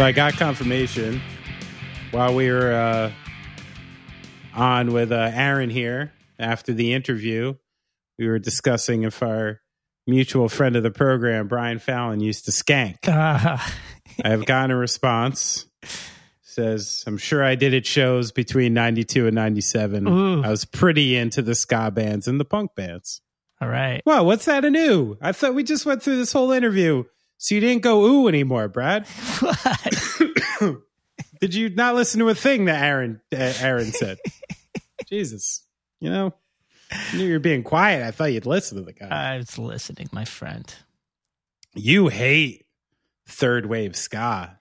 So I got confirmation while we were uh, on with uh, Aaron here after the interview. We were discussing if our mutual friend of the program, Brian Fallon, used to skank. Uh, I have gotten a response. Says, I'm sure I did at shows between 92 and 97. Ooh. I was pretty into the ska bands and the punk bands. all right. Well, what's that anew? I thought we just went through this whole interview. So you didn't go ooh anymore, Brad. What? Did you not listen to a thing that Aaron uh, Aaron said? Jesus, you know, you knew you were being quiet. I thought you'd listen to the guy. I was listening, my friend. you hate third wave ska,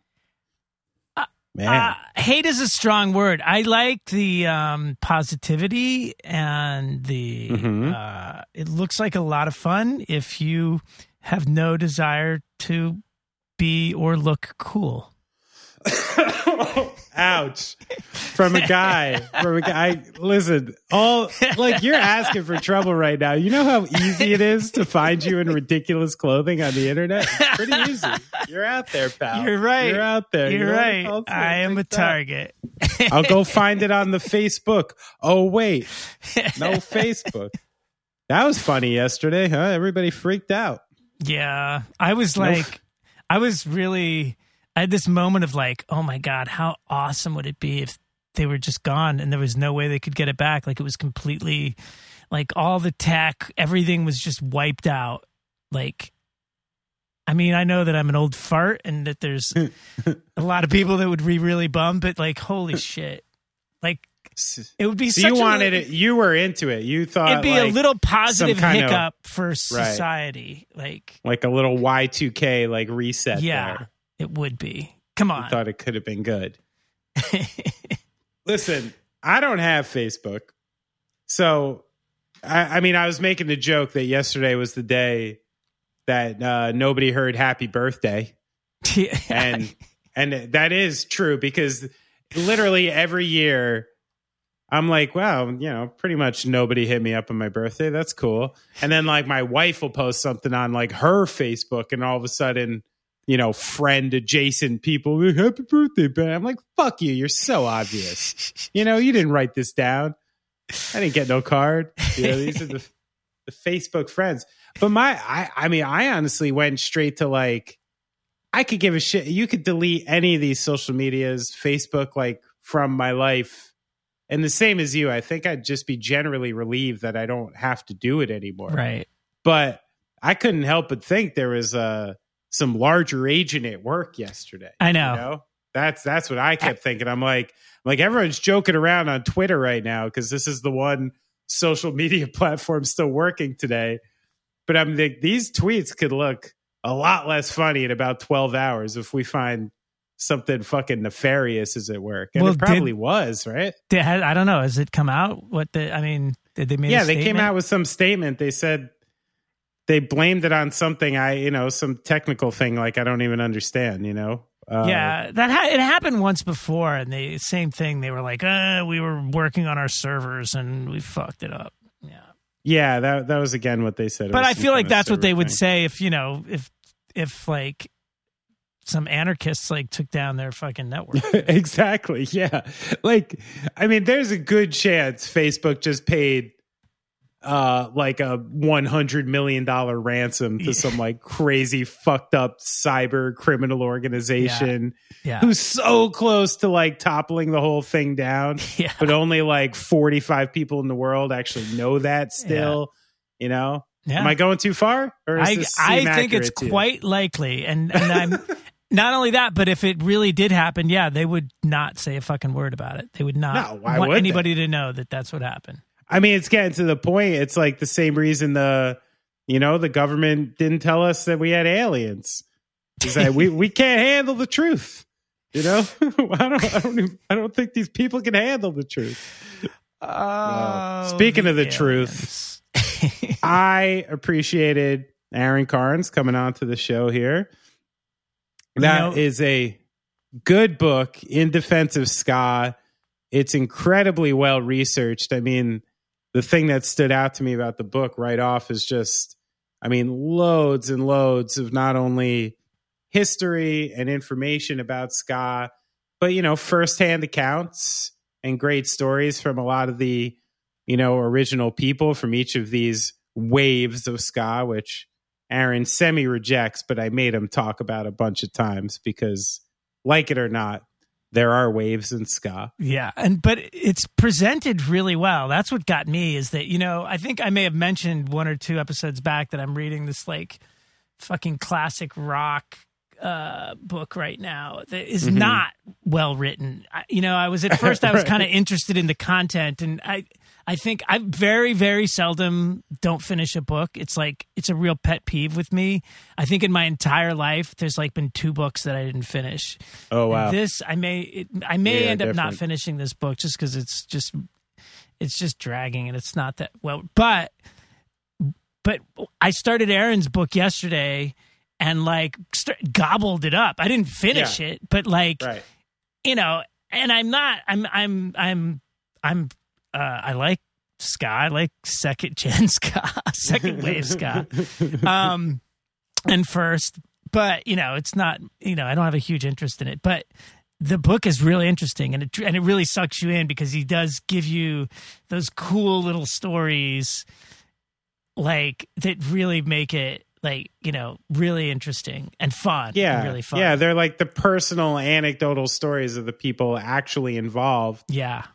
man. Uh, hate is a strong word. I like the um, positivity and the. Mhm. Uh, it looks like a lot of fun if you have no desire to be or look cool. Ouch! From a guy, from a guy. Listen, all like you're asking for trouble right now. You know how easy it is to find you in ridiculous clothing on the internet. It's pretty easy. You're out there, pal. You're right. You're out there. You're You know what right. I am a target. I'll go find it on the Facebook. Oh wait, no Facebook. That was funny yesterday, huh? Everybody freaked out. Yeah. I was like, I was really, I had this moment of like, oh my God, how awesome would it be if they were just gone and there was no way they could get it back? Like it was completely, like all the tech, everything was just wiped out. Like, I mean, I know that I'm an old fart and that there's a lot of people that would be really bummed, but like, holy shit. Like, it would be So such you wanted it. You were into it. You thought It'd be a little positive kind of- hiccup for society. Like, like a little Y two K like reset. yeah, there. it would be. Come You on. thought it could have been good. Listen, I don't have Facebook, so I, I mean, I was making the joke that yesterday was the day that uh, nobody heard "Happy Birthday." and and that is true because literally every year I'm like, wow, you know, pretty much nobody hit me up on my birthday. That's cool. And then like my wife will post something on like her Facebook, and all of a sudden, you know, friend adjacent people, happy birthday, Ben. I'm like, fuck you. You're so obvious. You know, you didn't write this down. I didn't get no card. You know, these are the the Facebook friends. But my, I, I mean, I honestly went straight to like, I could give a shit. You could delete any of these social medias, Facebook, like from my life. And the same as you, I think I'd just be generally relieved that I don't have to do it anymore. right. But I couldn't help but think there was uh, some larger agent at work yesterday. I know. You know? That's that's what I kept thinking. I'm like, like everyone's joking around on Twitter right now because this is the one social media platform still working today. But I'm like, these tweets could look a lot less funny in about 12 hours if we find something fucking nefarious is at work. And Well, it probably did- was, right? Did- I don't know. Has it come out? What the? I mean, did they make? yeah, they came out with some statement. They said they blamed it on something I, you know, some technical thing like I don't even understand, you know. Uh, yeah, that ha- it happened once before, and the same thing. They were like, uh, "We were working on our servers and we fucked it up." Yeah, yeah, that that was again what they said. But I feel like that's what they would say if you know if if like some anarchists like took down their fucking network. exactly. Yeah. Like, I mean, there's a good chance Facebook just paid uh like a 100 million dollar ransom to some like crazy fucked up cyber criminal organization Yeah, who's so close to like toppling the whole thing down yeah. but only like 45 people in the world actually know that still you know yeah. am i going too far or I I think it's quite likely, and and I'm not only that, but if it really did happen, yeah, they would not say a fucking word about it. They would not No, want would they? anybody to know that that's what happened. I mean, it's getting to the point. It's like the same reason the, you know, the government didn't tell us that we had aliens. Is that we we can't handle the truth. You know, I don't, I don't, even- I don't think these people can handle the truth. Oh, Speaking of the truth, I appreciated Aaron Carnes coming on to the show here. That is know- a good book in defense of ska. It's incredibly well researched. I mean, the thing that stood out to me about the book right off is just, I mean, loads and loads of not only history and information about ska, but you know, firsthand accounts and great stories from a lot of the you know original people from each of these waves of ska, which Aaron semi rejects, but I made him talk about a bunch of times because, like it or not, there are waves in ska. Yeah, and but it's presented really well. That's what got me is that you know I think I may have mentioned one or two episodes back that I'm reading this like fucking classic rock uh, book right now that is mm-hmm. not well written. I, you know, I was at first I was right. kind of interested in the content, and I I think I very, very seldom don't finish a book. It's like it's a real pet peeve with me. I think in my entire life, there's like been two books that I didn't finish. Oh wow! And this I may it, I may yeah, end up not finishing this book just because it's just it's just dragging and it's not that well. But but I started Aaron's book yesterday and like st- gobbled it up. I didn't finish yeah. it, but like right. you know, and I'm not. I'm I'm I'm I'm uh, I like ska. I like second gen ska, second wave ska, um, and first. But you know, it's not. You know, I don't have a huge interest in it. But the book is really interesting, and it and it really sucks you in because he does give you those cool little stories, like that really make it like you know really interesting and fun yeah really fun yeah they're like the personal anecdotal stories of the people actually involved yeah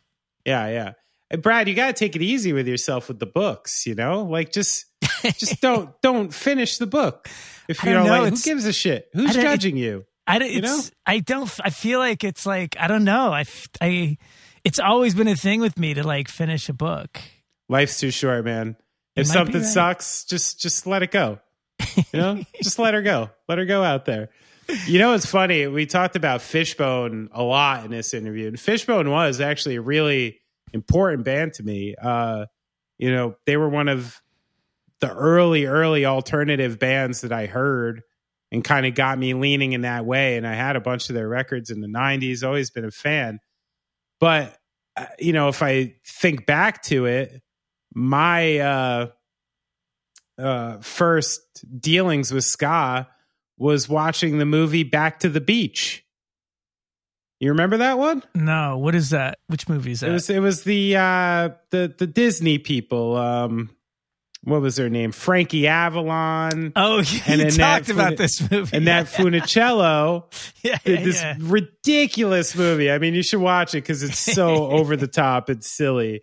yeah yeah Brad, you got to take it easy with yourself with the books, you know? Like just just don't don't finish the book. If you don't, know, like who gives a shit? Who's judging it, you? I don't, you know? I don't I feel like it's like I don't know. I I it's always been a thing with me to like finish a book. Life's too short, man. If something right. sucks, just just let it go. You know? just let her go. Let her go out there. You know, it's funny. We talked about Fishbone a lot in this interview, and Fishbone was actually really important band to me. Uh, you know, they were one of the early, early alternative bands that I heard and kind of got me leaning in that way. And I had a bunch of their records in the 90s, always been a fan. But, uh, you know, if I think back to it, my uh, uh, first dealings with ska was watching the movie Back to the Beach. You remember that one? No. What is that? Which movie is that? It was it was the uh the the Disney people. Um what was their name? Frankie Avalon. Oh, yeah, and you talked Fun- about this movie. And yeah. that Funicello. yeah, yeah, this yeah. ridiculous movie. I mean, you should watch it because it's so over the top It's silly.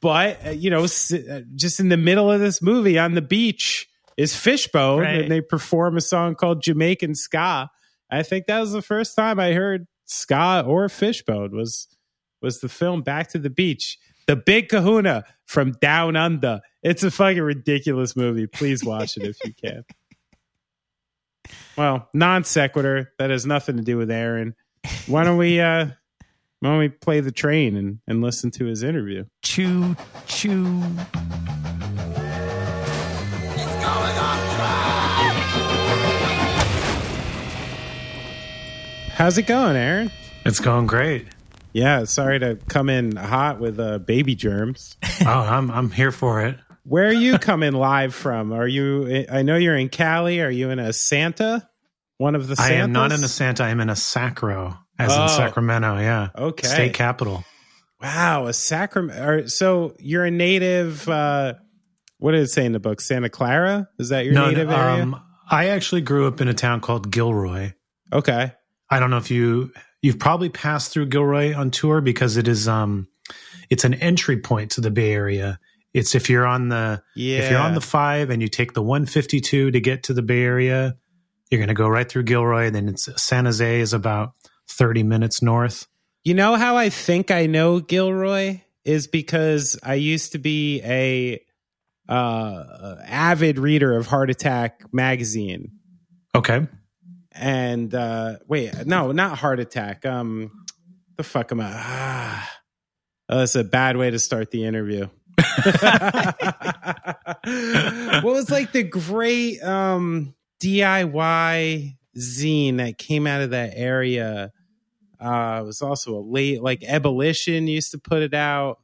But, uh, you know, uh, just in the middle of this movie on the beach is Fishbone, right. and they perform a song called Jamaican Ska. I think that was the first time I heard ska or fishbone was was the film back to the beach the big kahuna from down under. It's a fucking ridiculous movie. Please watch it if you can. Well non sequitur that has nothing to do with aaron. Why don't we uh why don't we play the train and, and listen to his interview? Choo choo How's it going, Aaron? It's going great. Yeah, sorry to come in hot with uh, baby germs. oh, I'm I'm here for it. Where are you coming live from? Are you? I know you're in Cali. Are you in a Santa? One of the Santas? I am not in a Santa. I'm in a Sacro, as oh, in Sacramento. Yeah. Okay. State capital. Wow, a Sacramento. So you're a native. Uh, what did it say in the book? Santa Clara? Is that your no, native area? Um, I actually grew up in a town called Gilroy. Okay. I don't know if you you've probably passed through Gilroy on tour because it is um it's an entry point to the Bay Area. It's if you're on the yeah. if you're on the five and you take the 152 to get to the Bay Area, you're going to go right through Gilroy. And then it's San Jose is about 30 minutes north. You know how I think I know Gilroy is because I used to be a uh, avid reader of Heart Attack magazine. Okay and uh wait, no, not heart attack. Um, the fuck am I? Ah, oh, that's a bad way to start the interview. what was like the great um DIY zine that came out of that area? Uh, it was also a late like Ebullition used to put it out.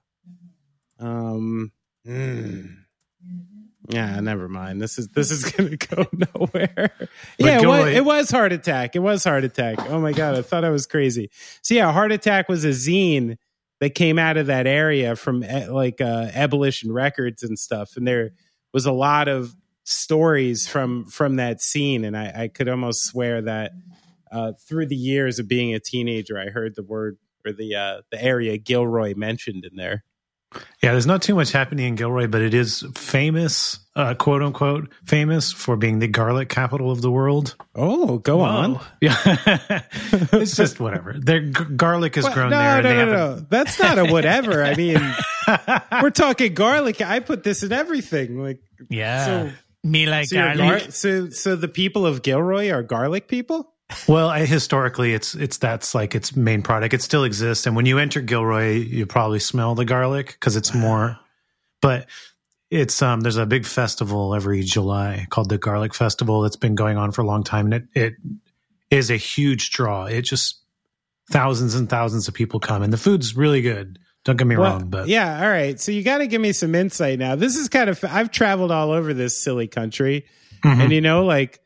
Um, mm, Yeah, never mind. This is this is gonna go nowhere. yeah, it was, it was Heart Attack. It was Heart Attack. Oh my god, I thought I was crazy. So yeah, Heart Attack was a zine that came out of that area from like uh, Ebullition Records and stuff, and there was a lot of stories from from that scene, and I, I could almost swear that uh, through the years of being a teenager, I heard the word or the uh, the area Gilroy mentioned in there. Yeah, there's not too much happening in Gilroy, but it is famous, uh, quote unquote, famous for being the garlic capital of the world. Oh, go Whoa. on. Yeah, it's just whatever. Their g- garlic is well, grown no, there. No, no, no, no. That's not a whatever. I mean, we're talking garlic. I put this in everything. Like, yeah, so, me like so garlic. Gar- so, so the people of Gilroy are garlic people. Well, I, historically, it's it's that's like its main product. It still exists, and when you enter Gilroy, you probably smell the garlic because it's more. But it's um, there's a big festival every July called the Garlic Festival that's been going on for a long time, and it it is a huge draw. It just thousands and thousands of people come, and the food's really good. Don't get me well, wrong, but yeah, all right. So you got to give me some insight now. This is kind of I've traveled all over this silly country, mm-hmm. and you know, like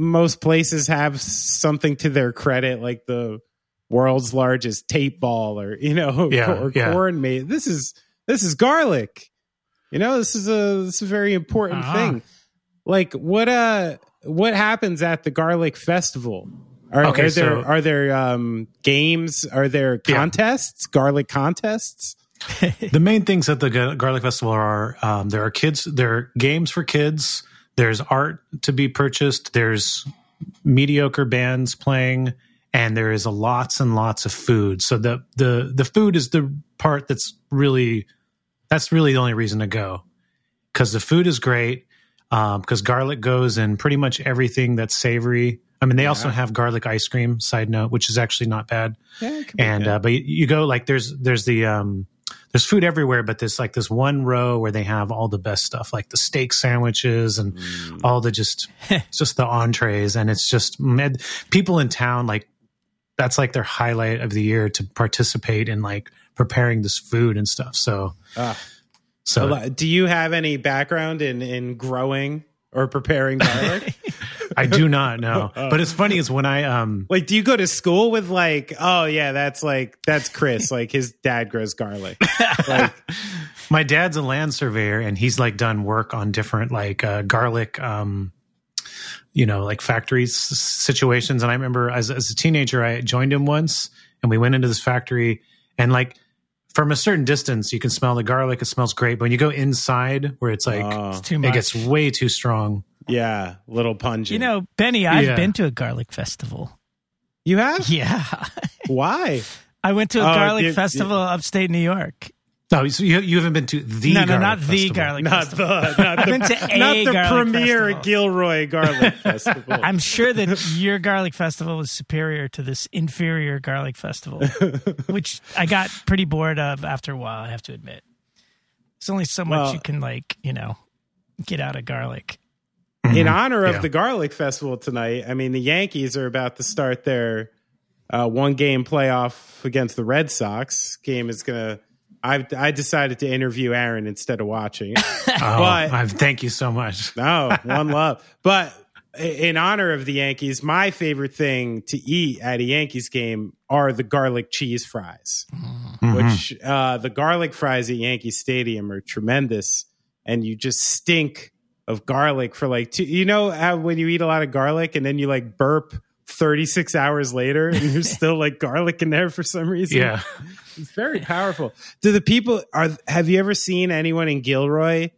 most places have something to their credit, like the world's largest tape ball or you know yeah, or yeah. corn made. This is this is garlic. You know, this is a this is a very important uh-huh. thing. Like what uh what happens at the garlic festival? Are, okay, are there so, are there um games? Are there contests? Yeah. Garlic contests? the main things at the garlic festival are um, there are kids there are games for kids there's art to be purchased. There's mediocre bands playing, and there is a lots and lots of food. So the the the food is the part that's really that's really the only reason to go because the food is great. Because um, garlic goes in pretty much everything that's savory. I mean, they yeah. also have garlic ice cream. Side note, which is actually not bad. Yeah, and uh, but you, you, go like there's there's the um, there's food everywhere, but there's like this one row where they have all the best stuff, like the steak sandwiches and mm. all the just just the entrees, and it's just med- people in town like that's like their highlight of the year to participate in like preparing this food and stuff. So, uh, so do you have any background in in growing or preparing garlic? I do not know. Oh. But it's funny is when I um like do you go to school with like oh yeah that's like that's Chris like his dad grows garlic. like my dad's a land surveyor and he's like done work on different like uh, garlic um you know like factories situations and I remember as as a teenager I joined him once and we went into this factory and like from a certain distance, you can smell the garlic. It smells great. But when you go inside, where it's like oh. it's it gets way too strong. Yeah, little pungent. You know, Benny, I've yeah. been to a garlic festival. You have? Yeah. Why? I went to a oh, garlic festival upstate New York. No, so you, you haven't been to the no, no, not festival. the garlic not festival. The, not the, I've been to a not the premier festival. Gilroy garlic festival. I'm sure that your garlic festival was superior to this inferior garlic festival, which I got pretty bored of after a while. I have to admit, it's only so much well, you can like you know get out of garlic. In mm-hmm. honor of yeah. the garlic festival tonight, I mean the Yankees are about to start their uh, one game playoff against the Red Sox. Game is gonna I I decided to interview Aaron instead of watching. oh, but I, thank you so much. no, one love. But in honor of the Yankees, my favorite thing to eat at a Yankees game are the garlic cheese fries, mm-hmm. which uh, the garlic fries at Yankee Stadium are tremendous, and you just stink of garlic for like two. You know how when you eat a lot of garlic and then you like burp 36 hours later and there's still like garlic in there for some reason. Yeah. It's very powerful. Do the people are have you ever seen anyone in Gilroy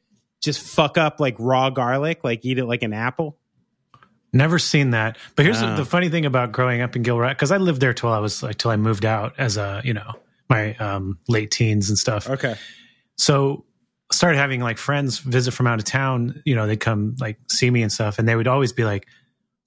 just fuck up like raw garlic, like eat it like an apple? Never seen that. But here's oh. the funny thing about growing up in Gilroy because I lived there till I was like till I moved out as a, you know, my um late teens and stuff. Okay. So started having like friends visit from out of town, you know, they'd come like see me and stuff and they would always be like,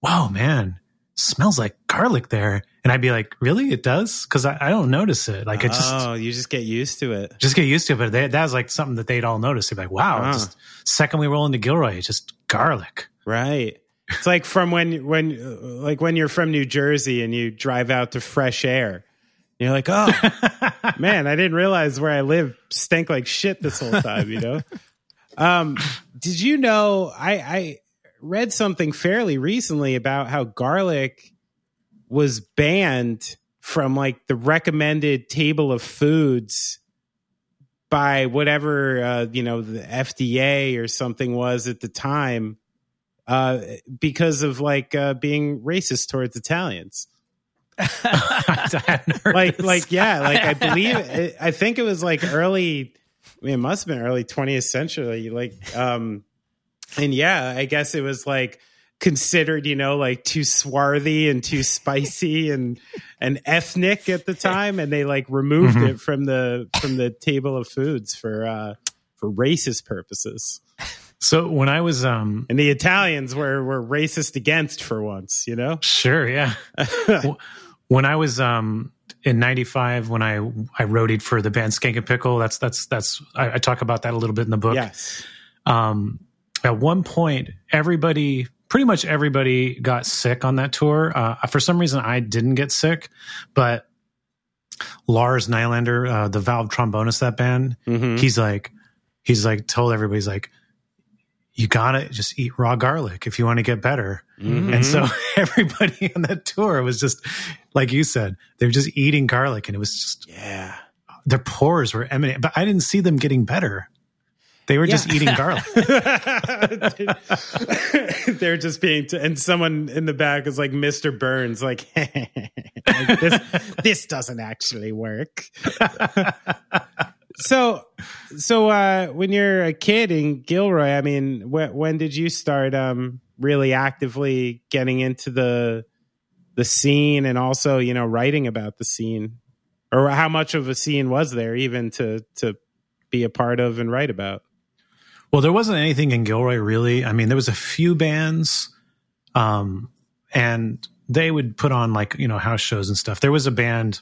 "Wow, man, smells like garlic there. And I'd be like, really? It does? Cause I, I don't notice it. Like it just, oh, you just get used to it. Just get used to it. But they, that was like something that they'd all notice. They'd be like, wow, uh-huh. just second we roll into Gilroy, it's just garlic. Right. It's like from when, when, like when you're from New Jersey and you drive out to fresh air. You're like, oh man, I didn't realize where I live stank like shit this whole time, you know? Um, did you know? I, I read something fairly recently about how garlic was banned from like the recommended table of foods by whatever uh, you know the FDA or something was at the time uh, because of like uh, being racist towards Italians. like like yeah like i believe it, i think it was like early I mean, it must have been early 20th century like um and yeah i guess it was like considered you know like too swarthy and too spicy and and ethnic at the time and they like removed mm-hmm. it from the from the table of foods for uh for racist purposes so when I was um and the Italians were were racist against for once, you know? Sure, yeah. When I was um in 95 when I I roadied for the band Skankin' Pickle, that's that's that's I, I, talk about that a little bit in the book. Yes. Um at one point everybody pretty much everybody got sick on that tour. Uh, for some reason I didn't get sick, but Lars Nylander, uh, the valve trombonist that band, mm-hmm. he's like he's like told everybody's like you gotta just eat raw garlic if you want to get better. Mm-hmm. And so everybody on that tour was just, like you said, they're just eating garlic and it was just, yeah, their pores were eminent, but I didn't see them getting better. They were yeah. just eating garlic. They're just being, t- and someone in the back is like Mr. Burns, like, like this, this doesn't actually work so so uh when you're a kid in Gilroy, I mean, wh- when did you start um really actively getting into the the scene and also, you know, writing about the scene? Or how much of a scene was there even to to be a part of and write about? Well, there wasn't anything in Gilroy really. I mean, there was a few bands um and they would put on like, you know, house shows and stuff. There was a band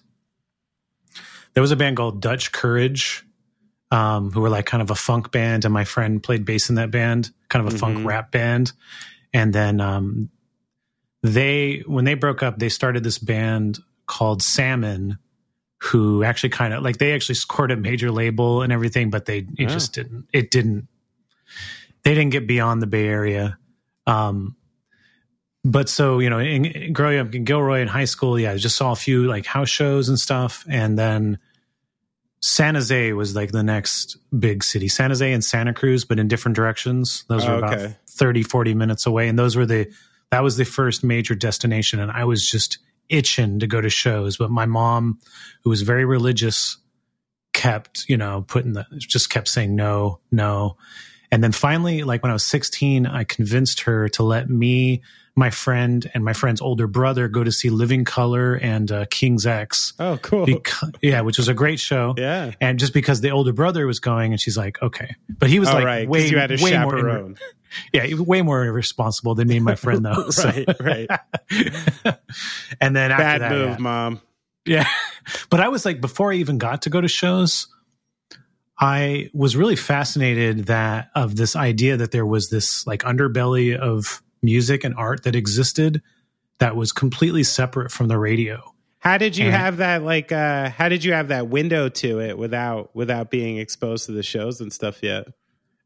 there was a band called Dutch Courage, um, who were like kind of a funk band, and my friend played bass in that band, kind of a mm-hmm. funk rap band. And then um, they, when they broke up, they started this band called Salmon, who actually kind of like they actually scored a major label and everything, but they it yeah. just didn't. It didn't. They didn't get beyond the Bay Area. Um, but so you know, in, in, growing up in Gilroy in high school, yeah, I just saw a few like house shows and stuff, and then San Jose was like the next big city. San Jose and Santa Cruz, but in different directions. Those were oh, okay. about 30, 40 minutes away, and those were the that was the first major destination, and I was just itching to go to shows. But my mom, who was very religious, kept you know putting the just kept saying no, no, and then finally, like when I was sixteen, I convinced her to let me my friend and my friend's older brother go to see Living Colour and uh, King's X. Oh, cool. Because, yeah, which was a great show. Yeah. And just because the older brother was going, and she's like, okay. But he was oh, like, right, way, you had a way chaperone. More, yeah, way more irresponsible than me and my friend, though. right, right. and then bad that, move, yeah. mom. Yeah, but I was like, before I even got to go to shows, I was really fascinated that of this idea that there was this like underbelly of music and art that existed that was completely separate from the radio. How did you and, have that like uh how did you have that window to it without without being exposed to the shows and stuff yet?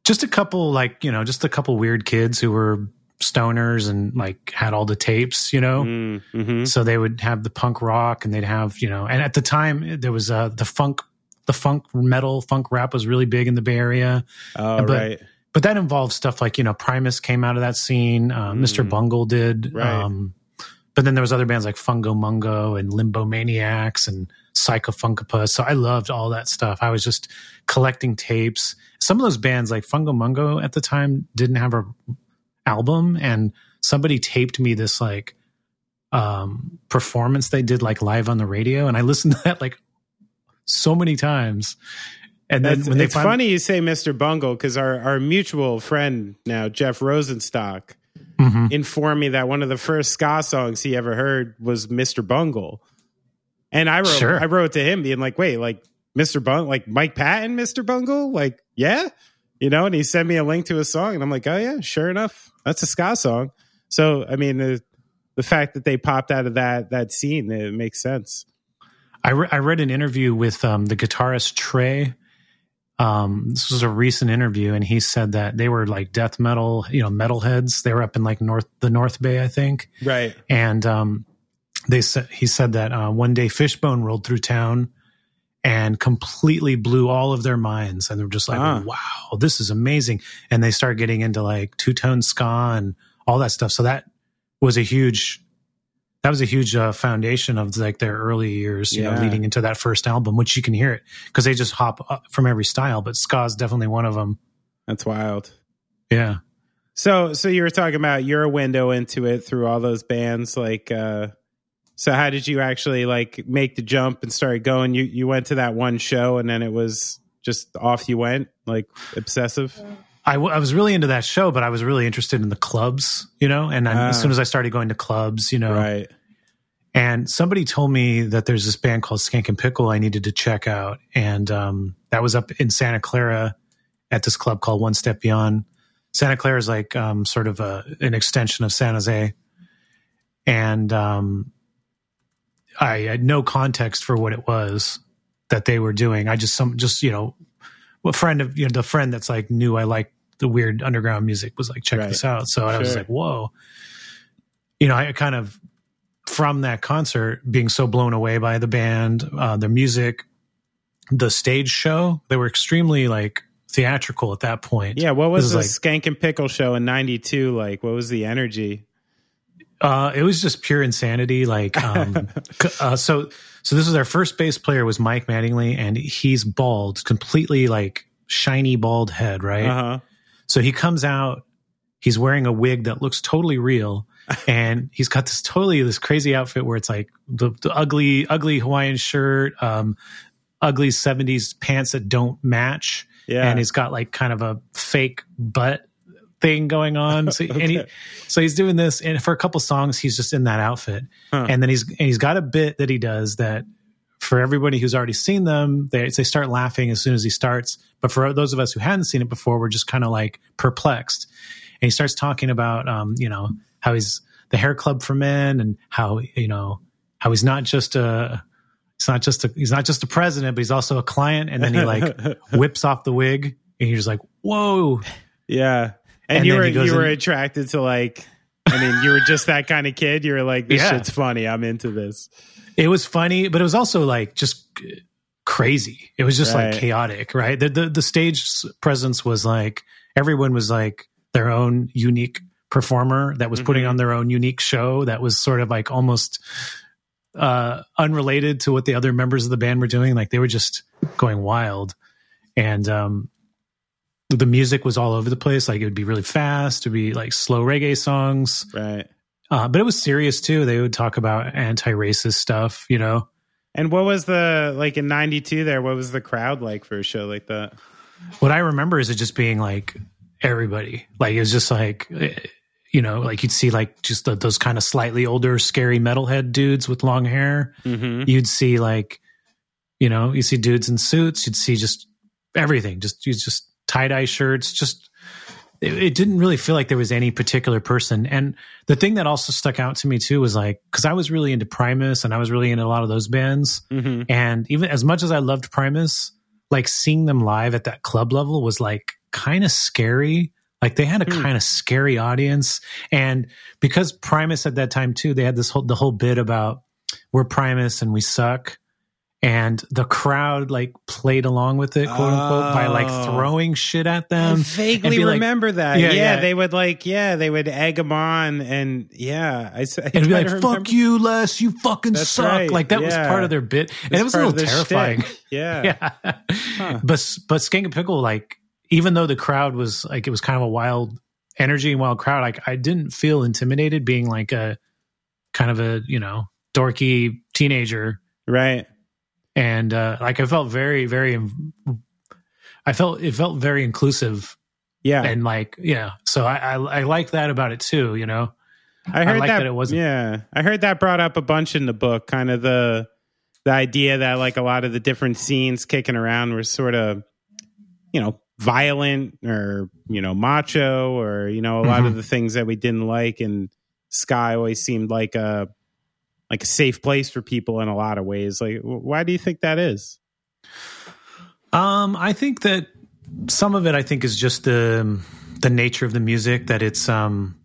Just a couple like, you know, just a couple weird kids who were stoners and like had all the tapes, you know. Mm, mm-hmm. So they would have the punk rock and they'd have, you know, and at the time there was uh the funk the funk metal, funk rap was really big in the Bay Area. Oh, but, right but that involves stuff like you know Primus came out of that scene, uh, mm. Mr. Bungle did, right. um, but then there was other bands like Fungo Mungo and Limbo Maniacs and Psychefunkapus. So I loved all that stuff. I was just collecting tapes. Some of those bands like Fungo Mungo at the time didn't have a album, and somebody taped me this like um performance they did like live on the radio, and I listened to that like so many times and then it's, when it's find- funny you say Mr. Bungle because our, our mutual friend now, Jeff Rosenstock, mm-hmm. informed me that one of the first ska songs he ever heard was Mr. Bungle. And I wrote sure. I wrote to him being like, wait, like Mr. Bungle, like Mike Patton, Mr. Bungle? Like, yeah. You know, and he sent me a link to a song and I'm like, oh yeah, sure enough. That's a ska song. So I mean the the fact that they popped out of that that scene, it makes sense. I, re- I read an interview with um, the guitarist Trey um, this was a recent interview, and he said that they were like death metal, you know, metalheads. They were up in like North the North Bay, I think. Right. And um, they said he said that uh, one day Fishbone rolled through town and completely blew all of their minds, and they were just like, ah. "Wow, this is amazing!" And they started getting into like two tone ska and all that stuff. So that was a huge that was a huge uh, foundation of like their early years, you yeah. know, leading into that first album, which you can hear it because they just hop from every style, but ska is definitely one of them. That's wild. Yeah. So, so you were talking about your window into it through all those bands, like, uh, so how did you actually like make the jump and start going? You you went to that one show and then it was just off you went, like obsessive. I, w- I was really into that show, but I was really interested in the clubs, you know. And as soon as I started going to clubs, you know, right. And somebody told me that there's this band called Skankin' Pickle I needed to check out, and um, that was up in Santa Clara at this club called One Step Beyond. Santa Clara is like um, sort of a, an extension of San Jose, and um, I had no context for what it was that they were doing. I just some just you know, a friend of you know the friend that's like knew I like the weird underground music was like, check right. this out. So sure. I was like, whoa. You know, I kind of from that concert being so blown away by the band, uh, their music, the stage show. They were extremely like theatrical at that point. Yeah, what was the like, and Pickle show in '92 like? What was the energy? Uh, it was just pure insanity. Like, um, uh, so, so this was our first bass player was Mike Mattingly, and he's bald, completely like shiny bald head, right? Uh-huh. So he comes out, he's wearing a wig that looks totally real. and he's got this totally this crazy outfit where it's like the, the ugly, ugly Hawaiian shirt, um, ugly 70s pants that don't match. Yeah. And he's got like kind of a fake butt thing going on. So, okay. and he, so he's doing this, and for a couple songs, he's just in that outfit. Huh. And then he's and he's got a bit that he does that for everybody who's already seen them, they they start laughing as soon as he starts. But for those of us who hadn't seen it before, we're just kind of like perplexed. And he starts talking about, um, you know, how he's the hair club for men, and how you know how he's not just a he's not just a he's not just a president, but he's also a client. And then he like whips off the wig, and you're just like, whoa, yeah. And, and you were you were in, attracted to like, I mean, you were just that kind of kid. You were like, this yeah. shit's funny. I'm into this. It was funny, but it was also like just crazy. It was just right. like chaotic, right? The, the the stage presence was like everyone was like their own unique performer that was mm-hmm. putting on their own unique show that was sort of like almost uh unrelated to what the other members of the band were doing. Like they were just going wild. And um the music was all over the place. Like it would be really fast, to be like slow reggae songs. Right. Uh, but it was serious too. They would talk about anti-racist stuff, you know. And what was the like in '92? There, what was the crowd like for a show like that? What I remember is it just being like everybody. Like it was just like eh, you know, like you'd see like just the, those kind of slightly older, scary metalhead dudes with long hair. Mm-hmm. You'd see like, you know, you see dudes in suits. You'd see just everything. Just you just tie dye shirts. Just it, it, didn't really feel like there was any particular person. And the thing that also stuck out to me too was like because I was really into Primus and I was really into a lot of those bands. Mm-hmm. And even as much as I loved Primus, like seeing them live at that club level was like kind of scary. Like they had a mm. kind of scary audience, and because Primus at that time too, they had this whole the whole bit about we're Primus and we suck and the crowd like played along with it, quote unquote, by like oh. throwing shit at them. I vaguely remember like, that. Yeah, yeah, yeah, they would like, yeah, they would egg them on, and yeah, I, I and be like, "Fuck you, Les, you fucking That's suck." Right. Like that yeah. was part of their bit, and it was a little terrifying. Yeah, yeah. Huh. But but Skankin' Pickle, like, even though the crowd was like, it was kind of a wild energy and wild crowd. Like, I didn't feel intimidated being like a kind of a you know dorky teenager, right? And uh, like I felt very, very, I felt it felt very inclusive. Yeah, and like yeah, so I I, I like that about it too. You know, I heard I that, that, it wasn't. Yeah, I heard that brought up a bunch in the book. Kind of the the idea that like a lot of the different scenes kicking around were sort of, you know, violent or you know macho or you know a lot mm-hmm. of the things that we didn't like and ska always seemed like a like a safe place for people in a lot of ways. Like, why do you think that is? Um, I think that some of it, I think, is just the the nature of the music that it's um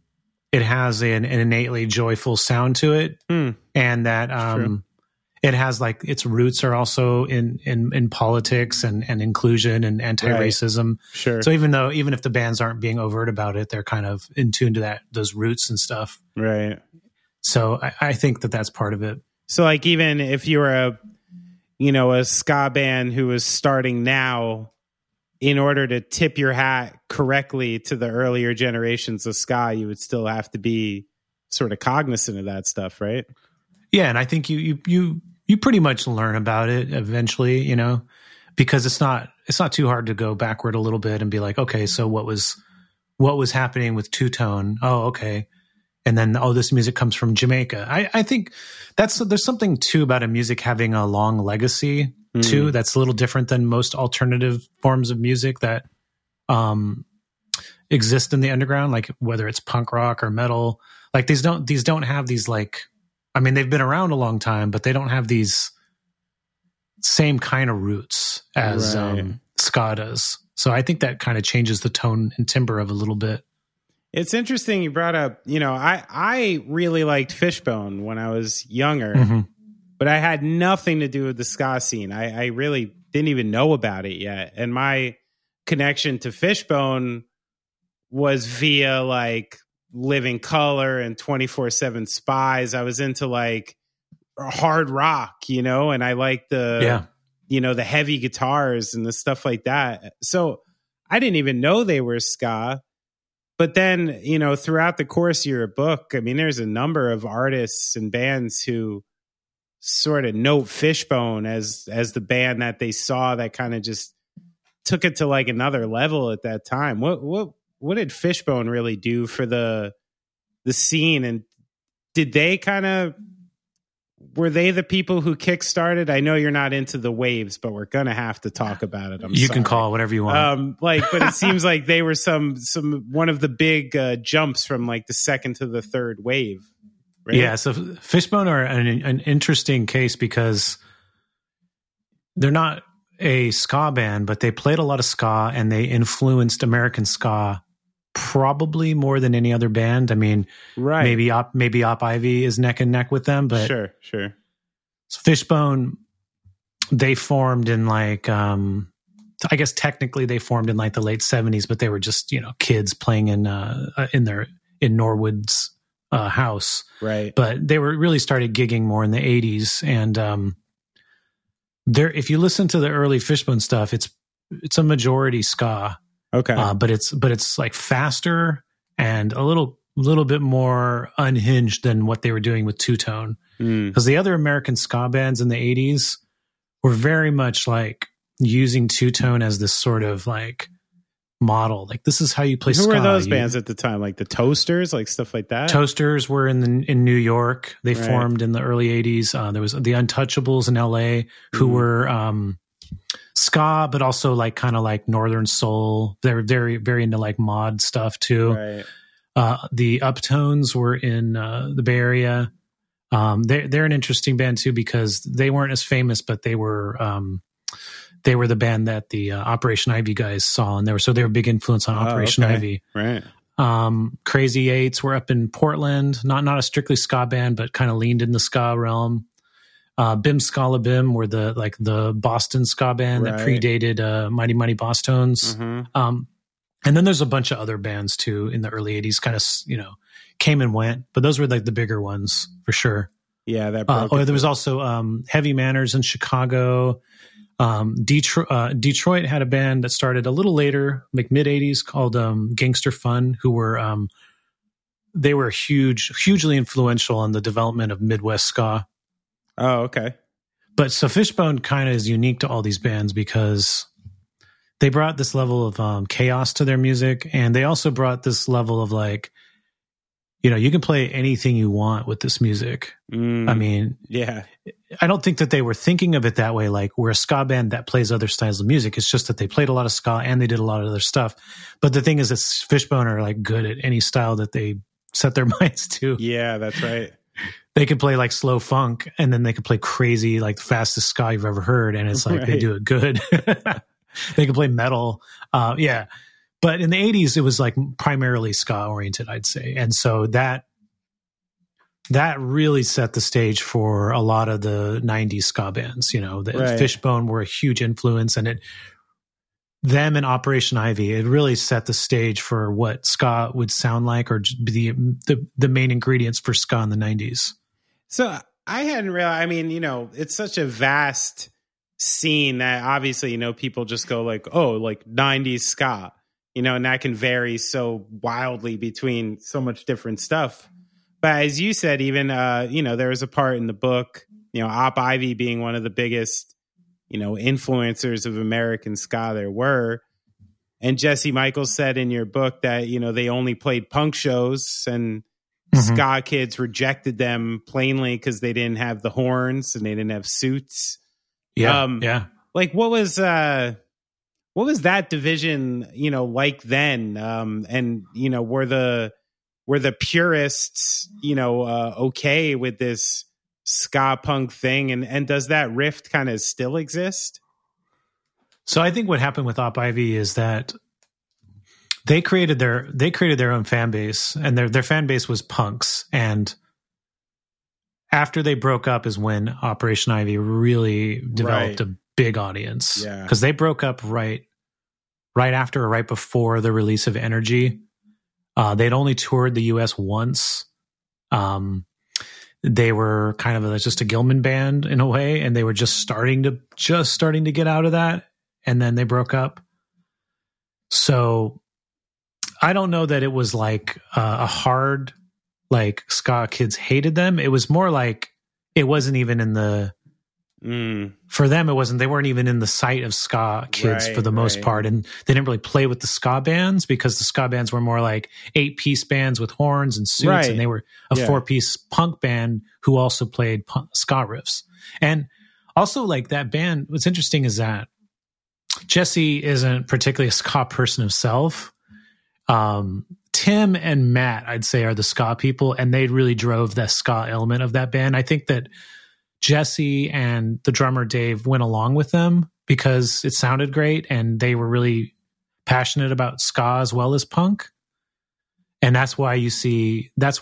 it has an, an innately joyful sound to it, mm. and that um it has like its roots are also in in, in politics and, and inclusion and anti-racism. Right. Sure. So even though even if the bands aren't being overt about it, they're kind of in tune to that those roots and stuff. Right. So I, I think that that's part of it. So like even if you were a you know a ska band who is starting now, in order to tip your hat correctly to the earlier generations of ska, you would still have to be sort of cognizant of that stuff, right? Yeah, and I think you you you you pretty much learn about it eventually, you know, because it's not it's not too hard to go backward a little bit and be like, okay, so what was what was happening with two tone? Oh, okay. And then oh, this music comes from Jamaica. I, I think that's there's something too about a music having a long legacy mm. too. That's a little different than most alternative forms of music that um exist in the underground, like whether it's punk rock or metal. Like these don't these don't have these like I mean, they've been around a long time, but they don't have these same kind of roots as right. um, ska does. So I think that kind of changes the tone and timbre of a little bit. It's interesting you brought up, you know, I I really liked Fishbone when I was younger, mm-hmm. but I had nothing to do with the ska scene. I, I really didn't even know about it yet. And my connection to Fishbone was via like Living Colour and 24 7 Spyz. I was into like hard rock, you know, and I like the, yeah. you know, the heavy guitars and the stuff like that. So I didn't even know they were ska. But then, you know, throughout the course of your book, I mean, there's a number of artists and bands who sort of note Fishbone as as the band that they saw that kind of just took it to like another level at that time. What what what did Fishbone really do for the the scene and did they kind of were they the people who kickstarted? I know you're not into the waves, but we're gonna have to talk about it. I'm you sorry. can call whatever you want. Um, like, but it seems like they were some some one of the big uh, jumps from like the second to the third wave. Right? Yeah, so Fishbone are an, an interesting case because they're not a ska band, but they played a lot of ska and they influenced American ska probably more than any other band. I mean, right? Maybe Op, maybe Op Ivy is neck and neck with them, but sure, sure. Fishbone, they formed in like, um, I guess technically they formed in like the late seventies, but they were just you know kids playing in uh, uh in their in Norwood's uh, house, right? But they were really started gigging more in the eighties, and um, there, if you listen to the early Fishbone stuff, it's it's a majority ska Okay. Uh, but it's but it's like faster and a little little bit more unhinged than what they were doing with two tone. Because hmm. mm. the other American ska bands in the eighties were very much like using two tone as this sort of like model. Like this is how you play. Who ska. were those you, bands at the time? Like the Toasters, like stuff like that. Toasters were in the, in New York. They right. formed in the early '80s. Uh, there was the Untouchables in L.A. who mm. were um, ska, but also like kind of like northern soul. They're very very into like mod stuff too. Right. Uh, the Uptones were in uh, the Bay Area. Um, they're they're an interesting band too because they weren't as famous, but they were um, they were the band that the uh, Operation Ivy guys saw, and they were so they were a big influence on oh, Operation okay. Ivy. Right. Um, Crazy Eights were up in Portland, not not a strictly ska band, but kind of leaned in the ska realm. Uh, Bim Skala Bim were the like the Boston ska band right. that predated uh, Mighty Mighty Bosstones. Mm-hmm. Um, and then there's a bunch of other bands too in the early '80s, kind of you know came and went, but those were like the bigger ones for sure. Yeah, that. Uh, oh, there was also um, Heavy Manners in Chicago. Um, Detroit, uh, Detroit had a band that started a little later, like mid '80s, called um, Gangster Fun, who were um, they were huge, hugely influential on the development of Midwest ska. Oh, okay. But so Fishbone kind of is unique to all these bands because they brought this level of um, chaos to their music, and they also brought this level of like, you know, you can play anything you want with this music. Mm, I mean, yeah, I don't think that they were thinking of it that way. Like we're a ska band that plays other styles of music. It's just that they played a lot of ska and they did a lot of other stuff. But the thing is, that Fishbone are like good at any style that they set their minds to. Yeah, that's right they could play like slow funk and then they could play crazy like the fastest ska you've ever heard and it's like right. they do it good they could play metal. Uh, yeah, but in the '80s, it was like primarily ska oriented, I'd say, and so that that really set the stage for a lot of the 90s ska bands you know the right. fishbone were a huge influence and it them and operation ivy it really set the stage for what ska would sound like or the the, the main ingredients for ska in the 90s so i hadn't realized i mean you know it's such a vast scene that obviously you know people just go like oh like 90s ska you know and that can vary so wildly between so much different stuff but as you said, even uh, you know, there was a part in the book, you know, Op Ivy being one of the biggest, you know, influencers of American ska there were. And Jesse Michaels said in your book that, you know, they only played punk shows and mm-hmm. ska kids rejected them plainly because they didn't have the horns and they didn't have suits. Yeah. Um, yeah. Like what was uh what was that division, you know, like then? Um and you know, were the were the purists, you know, uh, okay with this ska punk thing, and and does that rift kind of still exist? So I think what happened with Op Ivy is that they created their they created their own fan base, and their their fan base was punks. And after they broke up, is when Operation Ivy really developed right. a big audience. Yeah, because they broke up right right after or right before the release of Energy uh, they'd only toured the U.S. once. Um, they were kind of a, just a Gilman band in a way, and they were just starting to just starting to get out of that, and then they broke up. So I don't know that it was like uh, a hard like ska kids hated them. It was more like it wasn't even in the Mm. For them, it wasn't. They weren't even in the sight of ska kids right, for the most right. part, and they didn't really play with the ska bands because the ska bands were more like eight piece bands with horns and suits, right. and they were a yeah. four piece punk band who also played punk, ska riffs. And also, like that band, what's interesting is that Jesse isn't particularly a ska person himself. Um, Tim and Matt, I'd say, are the ska people, and they really drove the ska element of that band. I think that Jesse and the drummer Dave went along with them because it sounded great and they were really passionate about ska as well as punk. And that's why you see that's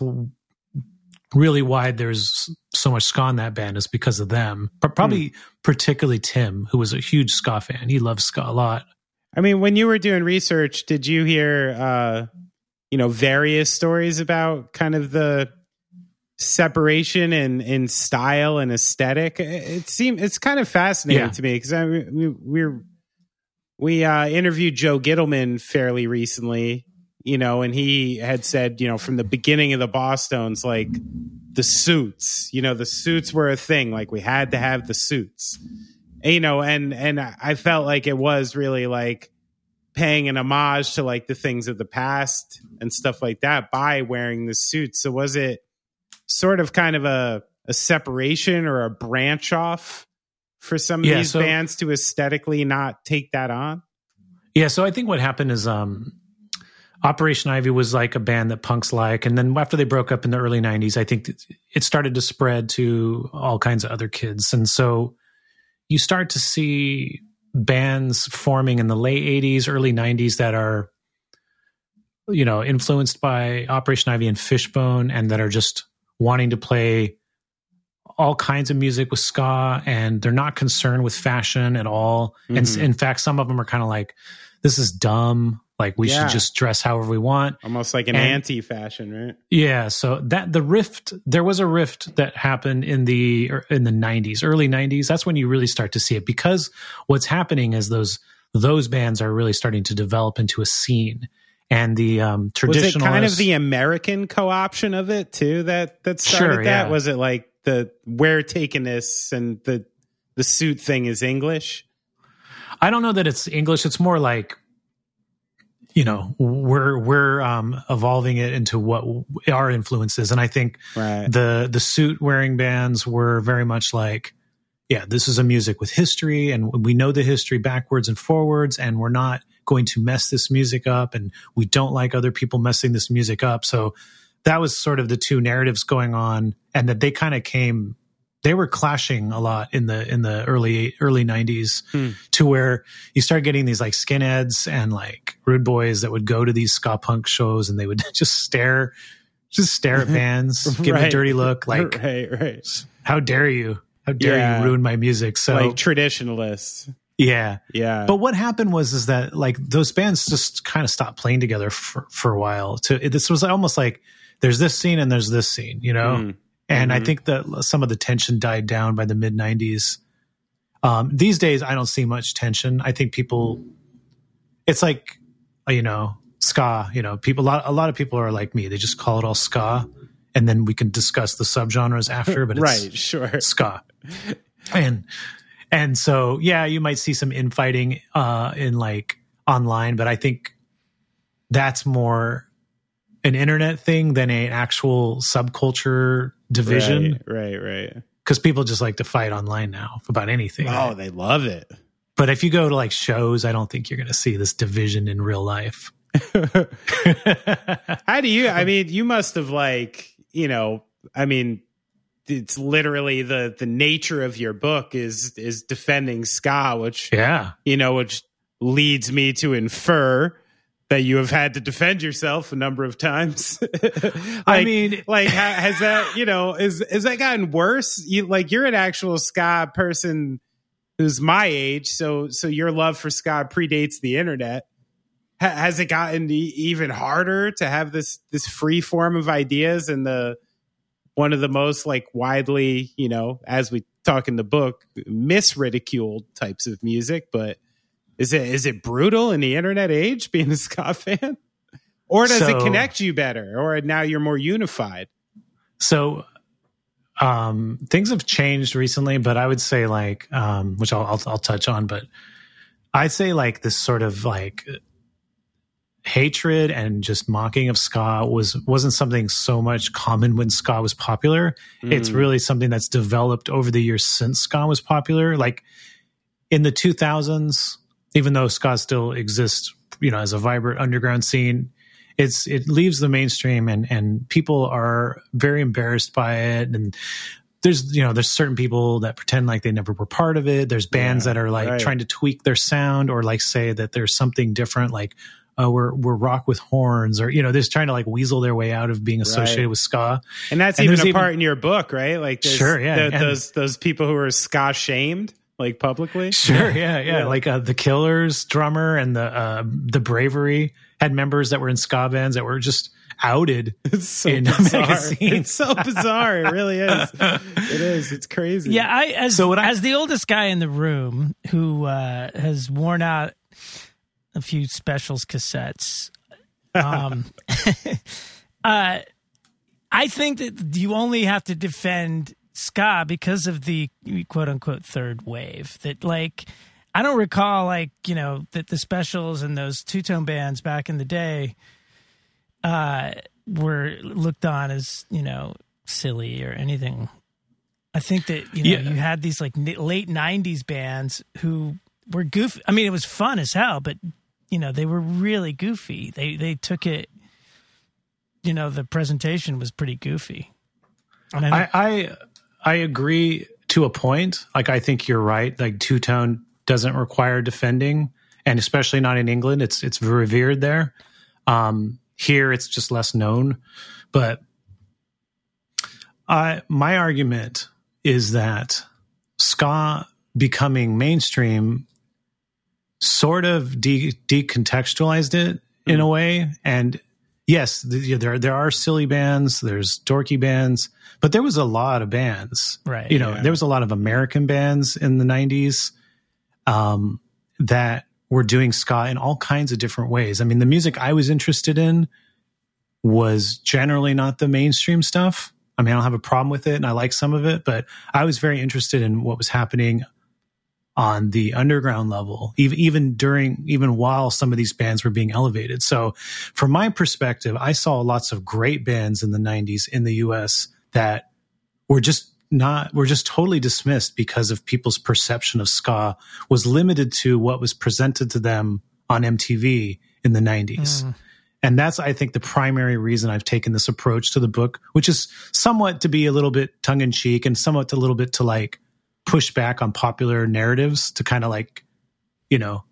really why there's so much ska in that band is because of them. But probably mm. particularly Tim, who was a huge ska fan. He loves ska a lot. I mean, when you were doing research, did you hear uh you know various stories about kind of the separation in in style and aesthetic. It seems it's kind of fascinating yeah. to me because I we we're we uh, interviewed Joe Gittleman fairly recently, you know, and he had said, you know, from the beginning of the Bosstones, like the suits, you know, the suits were a thing. Like we had to have the suits, you know, and and I felt like it was really like paying an homage to like the things of the past and stuff like that by wearing the suits. So was it? sort of kind of a, a separation or a branch off for some of yeah, these so, bands to aesthetically not take that on? Yeah, so I think what happened is um, Operation Ivy was like a band that punks like, and then after they broke up in the early '90s, I think it started to spread to all kinds of other kids, and so you start to see bands forming in the late '80s, early '90s that are, you know, influenced by Operation Ivy and Fishbone, and that are just wanting to play all kinds of music with ska and they're not concerned with fashion at all. Mm-hmm. And in fact, some of them are kind of like, this is dumb. Like we yeah. should just dress however we want. Almost like an and, anti-fashion, right? Yeah. So that the rift, there was a rift that happened in the er, in the '90s, early '90s. That's when you really start to see it because what's happening is those those bands are really starting to develop into a scene and the um, traditional. Was it kind of the American co-option of it too? That that started sure, that. Yeah. Was it like the we're taking this and the the suit thing is English? I don't know that it's English. It's more like you know we're we're um, evolving it into what our influences, and I think right. the the suit wearing bands were very much like yeah, this is a music with history and we know the history backwards and forwards and we're not going to mess this music up and we don't like other people messing this music up. So that was sort of the two narratives going on and that they kind of came they were clashing a lot in the in the early early 90s hmm. to where you start getting these like skinheads and like rude boys that would go to these ska punk shows and they would just stare just stare at bands give right. a dirty look like right right. How dare you? How dare yeah. you ruin my music? So like traditionalists. Yeah. Yeah. But what happened was is that like those bands just kind of stopped playing together for for a while to this was almost like there's this scene and there's this scene you know? Mm and mm-hmm. I think that some of the tension died down by the mid 90s. Um, these days, I don't see much tension. I think people, it's like, uh, you know, ska, you know, people, a lot, a lot of people are like me. They just call it all ska. And then we can discuss the subgenres after, but right, sure. Ska. And, and so, yeah, you might see some infighting, uh, in like online, but I think that's more an internet thing than an actual subculture division. Right, right, right. Because people just like to fight online now about anything. Oh, they love it. But if you go to like shows, I don't think you're going to see this division in real life. How do you? I mean, you must have like, you know, I mean, it's literally the the nature of your book is is defending ska, which yeah, you know, which leads me to infer that you have had to defend yourself a number of times. like, I mean, like has that you know is is that gotten worse? You like you're an actual ska person who's my age, so so your love for ska predates the internet. has it gotten even harder to have this this free form of ideas and the one of the most like widely you know as we talk in the book misridiculed types of music, but is it is it brutal in the internet age being a ska fan? Or does so, it connect you better? Or now you're more unified? So um, things have changed recently, but I would say like um, which I'll, I'll I'll touch on, but I'd say like this sort of like hatred and just mocking of ska was wasn't something so much common when ska was popular. Mm. It's really something that's developed over the years since ska was popular. Like in the 2000s, even though ska still exists, you know, as a vibrant underground scene, it's it leaves the mainstream and and people are very embarrassed by it. And there's you know there's certain people that pretend like they never were part of it. There's bands yeah, that are like right. trying to tweak their sound or like say that there's something different like uh, we're we're rock with horns or you know they're just trying to like weasel their way out of being associated right. with ska. And that's and even a even, part in your book right? Like sure yeah the, those those people who are ska shamed like publicly? Sure, yeah, yeah. yeah. Like uh, the Killers drummer and the uh, the Bravery had members that were in ska bands that were just outed it's so in bizarre. magazines. It's so bizarre. It really is. It is. It's crazy. Yeah, I as so I, as the oldest guy in the room who uh, has worn out a few specials cassettes. Um, uh, I think that you only have to defend ska because of the quote unquote third wave. That like I don't recall like you know that the specials and those two tone bands back in the day uh, were looked on as you know silly or anything. I think that you know yeah. you had these like late '90s bands who were goofy. I mean, it was fun as hell, but you know they were really goofy. They they took it. You know, the presentation was pretty goofy. I, I I agree to a point. Like I think you're right. Like two tone doesn't require defending, and especially not in England. It's it's revered there. Um, here, it's just less known. But I, my argument is that ska becoming mainstream sort of de- decontextualized it in a way, and yes, there there are silly bands, there's dorky bands, but there was a lot of bands, right? You know, yeah. there was a lot of American bands in the '90s um, that were doing ska in all kinds of different ways. I mean, the music I was interested in was generally not the mainstream stuff. I mean, I don't have a problem with it, and I like some of it, but I was very interested in what was happening on the underground level, even even during even while some of these bands were being elevated. So, from my perspective, I saw lots of great bands in the '90s in the U.S. that were just not were just totally dismissed because of people's perception of ska was limited to what was presented to them on MTV in the 90s. Mm. And that's, I think, the primary reason I've taken this approach to the book, which is somewhat to be a little bit tongue in cheek and somewhat a little bit to like push back on popular narratives to kind of like, you know,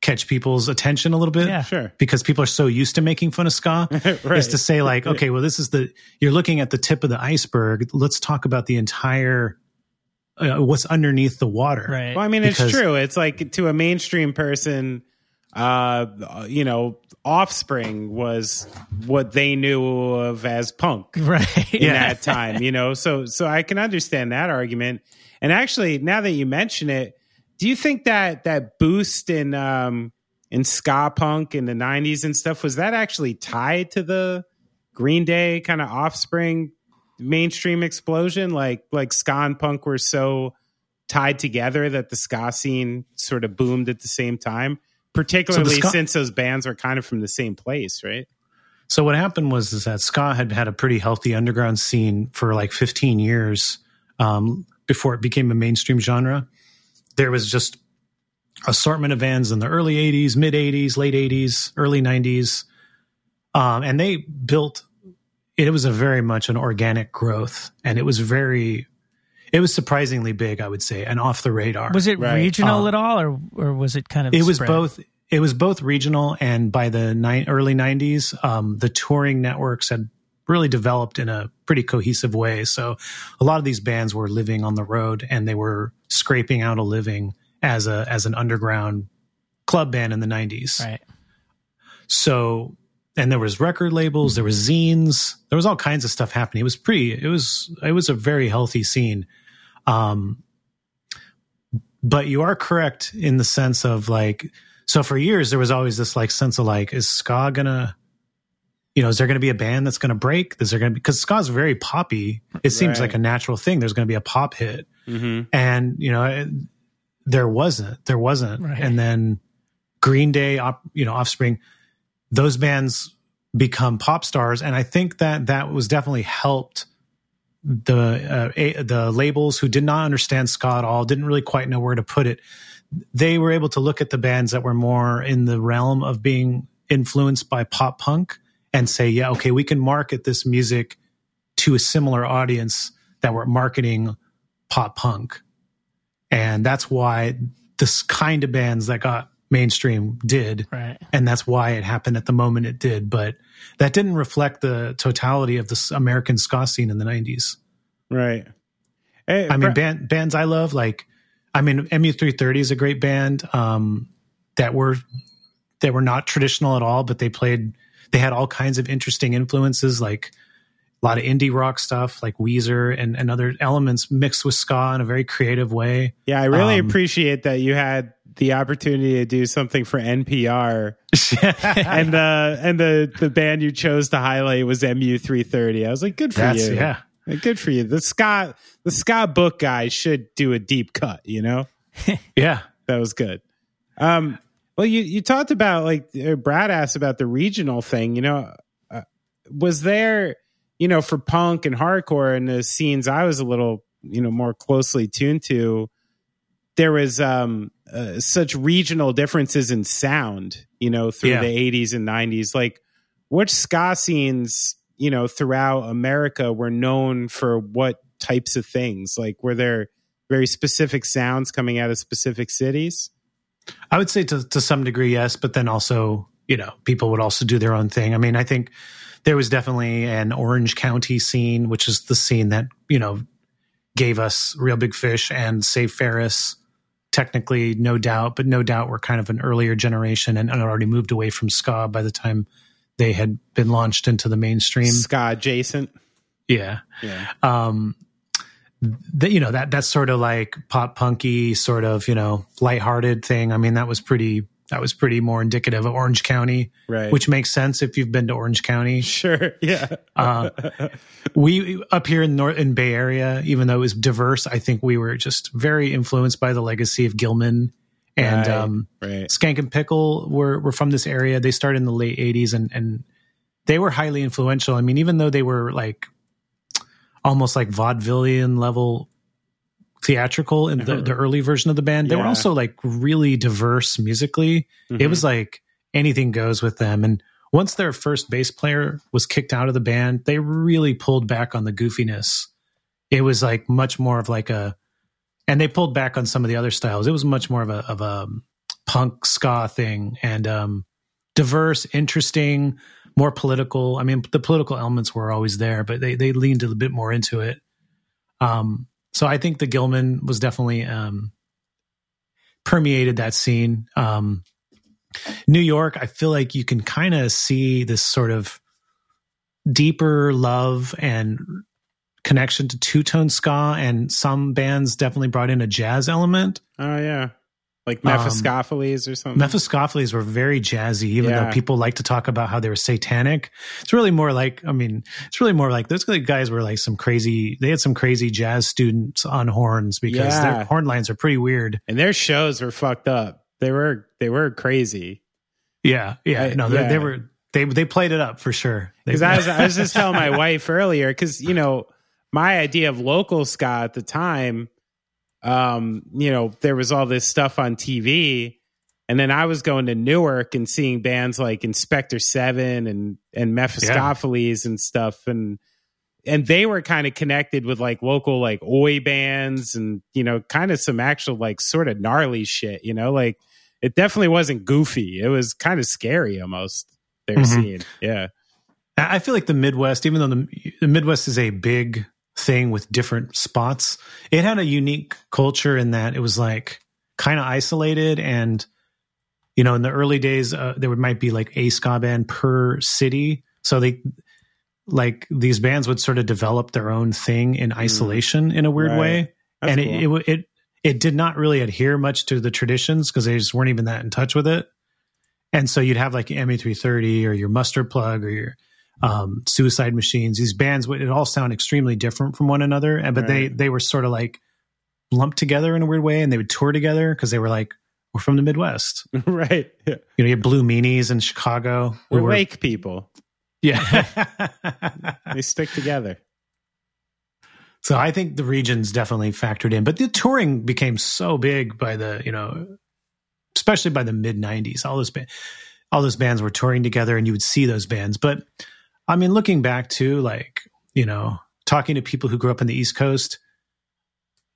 catch people's attention a little bit. Yeah, sure. Because people are so used to making fun of ska. right. Is to say, like, okay, well, this is the, you're looking at the tip of the iceberg. Let's talk about the entire, uh, what's underneath the water. Right. Well, I mean, because, it's true. It's like to a mainstream person, uh, you know, Offspring was what they knew of as punk, right? In yeah. that time, you know, so so I can understand that argument. And actually, now that you mention it, do you think that that boost in um, in ska punk in the '90s and stuff was that actually tied to the Green Day kind of Offspring mainstream explosion? Like like ska and punk were so tied together that the ska scene sort of boomed at the same time particularly so ska- since those bands are kind of from the same place, right? So what happened was is that ska had had a pretty healthy underground scene for like 15 years um, before it became a mainstream genre. There was just assortment of bands in the early 80s, mid 80s, late 80s, early 90s, um, and they built. It was a very much an organic growth, and it was very it was surprisingly big, I would say, and off the radar. Was it right. regional um, at all, or or was it kind of? It was both. It was both regional, and by the ni- early '90s, um, the touring networks had really developed in a pretty cohesive way. So, a lot of these bands were living on the road, and they were scraping out a living as a as an underground club band in the '90s. Right. So and there was record labels, there was zines, there was all kinds of stuff happening. It was pretty, it was, it was a very healthy scene. Um, but you are correct in the sense of like, so for years there was always this like sense of like, is ska gonna, you know, is there going to be a band that's going to break? Is there going to be because ska is very poppy? It seems right. like a natural thing. There's going to be a pop hit, mm-hmm. and you know, it, there wasn't. There wasn't. Right. And then Green Day, op, you know, Offspring, those bands become pop stars, and I think that that was definitely helped the uh, a, the labels who did not understand ska at all, didn't really quite know where to put it. They were able to look at the bands that were more in the realm of being influenced by pop punk and say, yeah, okay, we can market this music to a similar audience that we're marketing pop punk. And that's why this kind of bands that got mainstream did. Right. And that's why it happened at the moment it did. But that didn't reflect the totality of the American ska scene in the 90s. Right. Hey, I mean, band, bands I love, like, I mean, MU330 is a great band um, that were that were not traditional at all, but they played, they had all kinds of interesting influences, like a lot of indie rock stuff, like Weezer and, and other elements mixed with ska in a very creative way. Yeah, I really um, appreciate that you had the opportunity to do something for NPR, and the and the the band you chose to highlight was MU330. I was like, good for That's, you, yeah, good for you. The ska the ska book guy should do a deep cut, you know. yeah, that was good. Um, well, you you talked about like uh, Brad asked about the regional thing. You know, uh, was there, you know, for punk and hardcore and the scenes I was a little, you know, more closely tuned to. There was um uh, such regional differences in sound, you know, through yeah. the 80s and 90s. Like, which ska scenes, you know, throughout America were known for what types of things? Like, were there very specific sounds coming out of specific cities? I would say to, to some degree, yes, but then also, you know, people would also do their own thing. I mean, I think there was definitely an Orange County scene, which is the scene that, you know, gave us Real Big Fish and Save Ferris technically no doubt, but no doubt we're kind of an earlier generation and, and already moved away from ska by the time they had been launched into the mainstream. Ska adjacent. Yeah. Yeah. Um, that you know that that's sort of like pop punky sort of you know lighthearted thing. I mean that was pretty that was pretty more indicative of Orange County, right? Which makes sense if you've been to Orange County. Sure, yeah. uh, we up here in North in Bay Area, even though it was diverse, I think we were just very influenced by the legacy of Gilman and right, um, right. Skankin' Pickle were were from this area. They started in the late '80s, and and they were highly influential. I mean, even though they were like almost like vaudevillian level theatrical in the, the early version of the band. They yeah. were also like really diverse musically. Mm-hmm. It was like anything goes with them. And once their first bass player was kicked out of the band, they really pulled back on the goofiness. It was like much more of like a, and they pulled back on some of the other styles. It was much more of a of a punk ska thing and um, diverse, interesting, more political. I mean, the political elements were always there, but they they leaned a bit more into it. Um, so I think the Gilman was definitely um, permeated that scene. Um, New York, I feel like you can kind of see this sort of deeper love and connection to two tone ska, and some bands definitely brought in a jazz element. Oh yeah, like Mephiskapheles um, or something. Mephiskapheles were very jazzy, even yeah. though people like to talk about how they were satanic. It's really more like, I mean, it's really more like those guys were like some crazy. They had some crazy jazz students on horns because yeah. their horn lines are pretty weird, and their shows were fucked up. They were they were crazy. Yeah, yeah, no, they, yeah. they were they they played it up for sure. Because I was I was just telling my wife earlier because you know my idea of local ska at the time, um, you know, there was all this stuff on TV. And then I was going to Newark and seeing bands like Inspector Seven and and Mephiskapheles yeah. and stuff, and and they were kind of connected with like local like oi bands and you know kind of some actual like sort of gnarly shit. You know, like it definitely wasn't goofy. It was kind of scary almost. Their mm-hmm. scene, yeah. I feel like the Midwest, even though the, the Midwest is a big thing with different spots. It had a unique culture in that it was like kind of isolated and you know in the early days uh, there might be like a ska band per city so they like these bands would sort of develop their own thing in mm. isolation mm. in a weird right. way That's and cool. it, it it it did not really adhere much to the traditions because they just weren't even that in touch with it and so you'd have like MU330 or your mustard plug or your um, Suicide Machines. These bands would it all sound extremely different from one another, and but right. they they were sort of like lumped together in a weird way, and they would tour together because they were like we're from the Midwest, right? Yeah. You know, you have Blue Meanies in Chicago. We're, we Wake people. Yeah, they stick together. So I think the regions definitely factored in, but the touring became so big by the you know, especially by the mid '90s. All those all those bands were touring together, and you would see those bands, but I mean, looking back to like, you know, talking to people who grew up in the East Coast,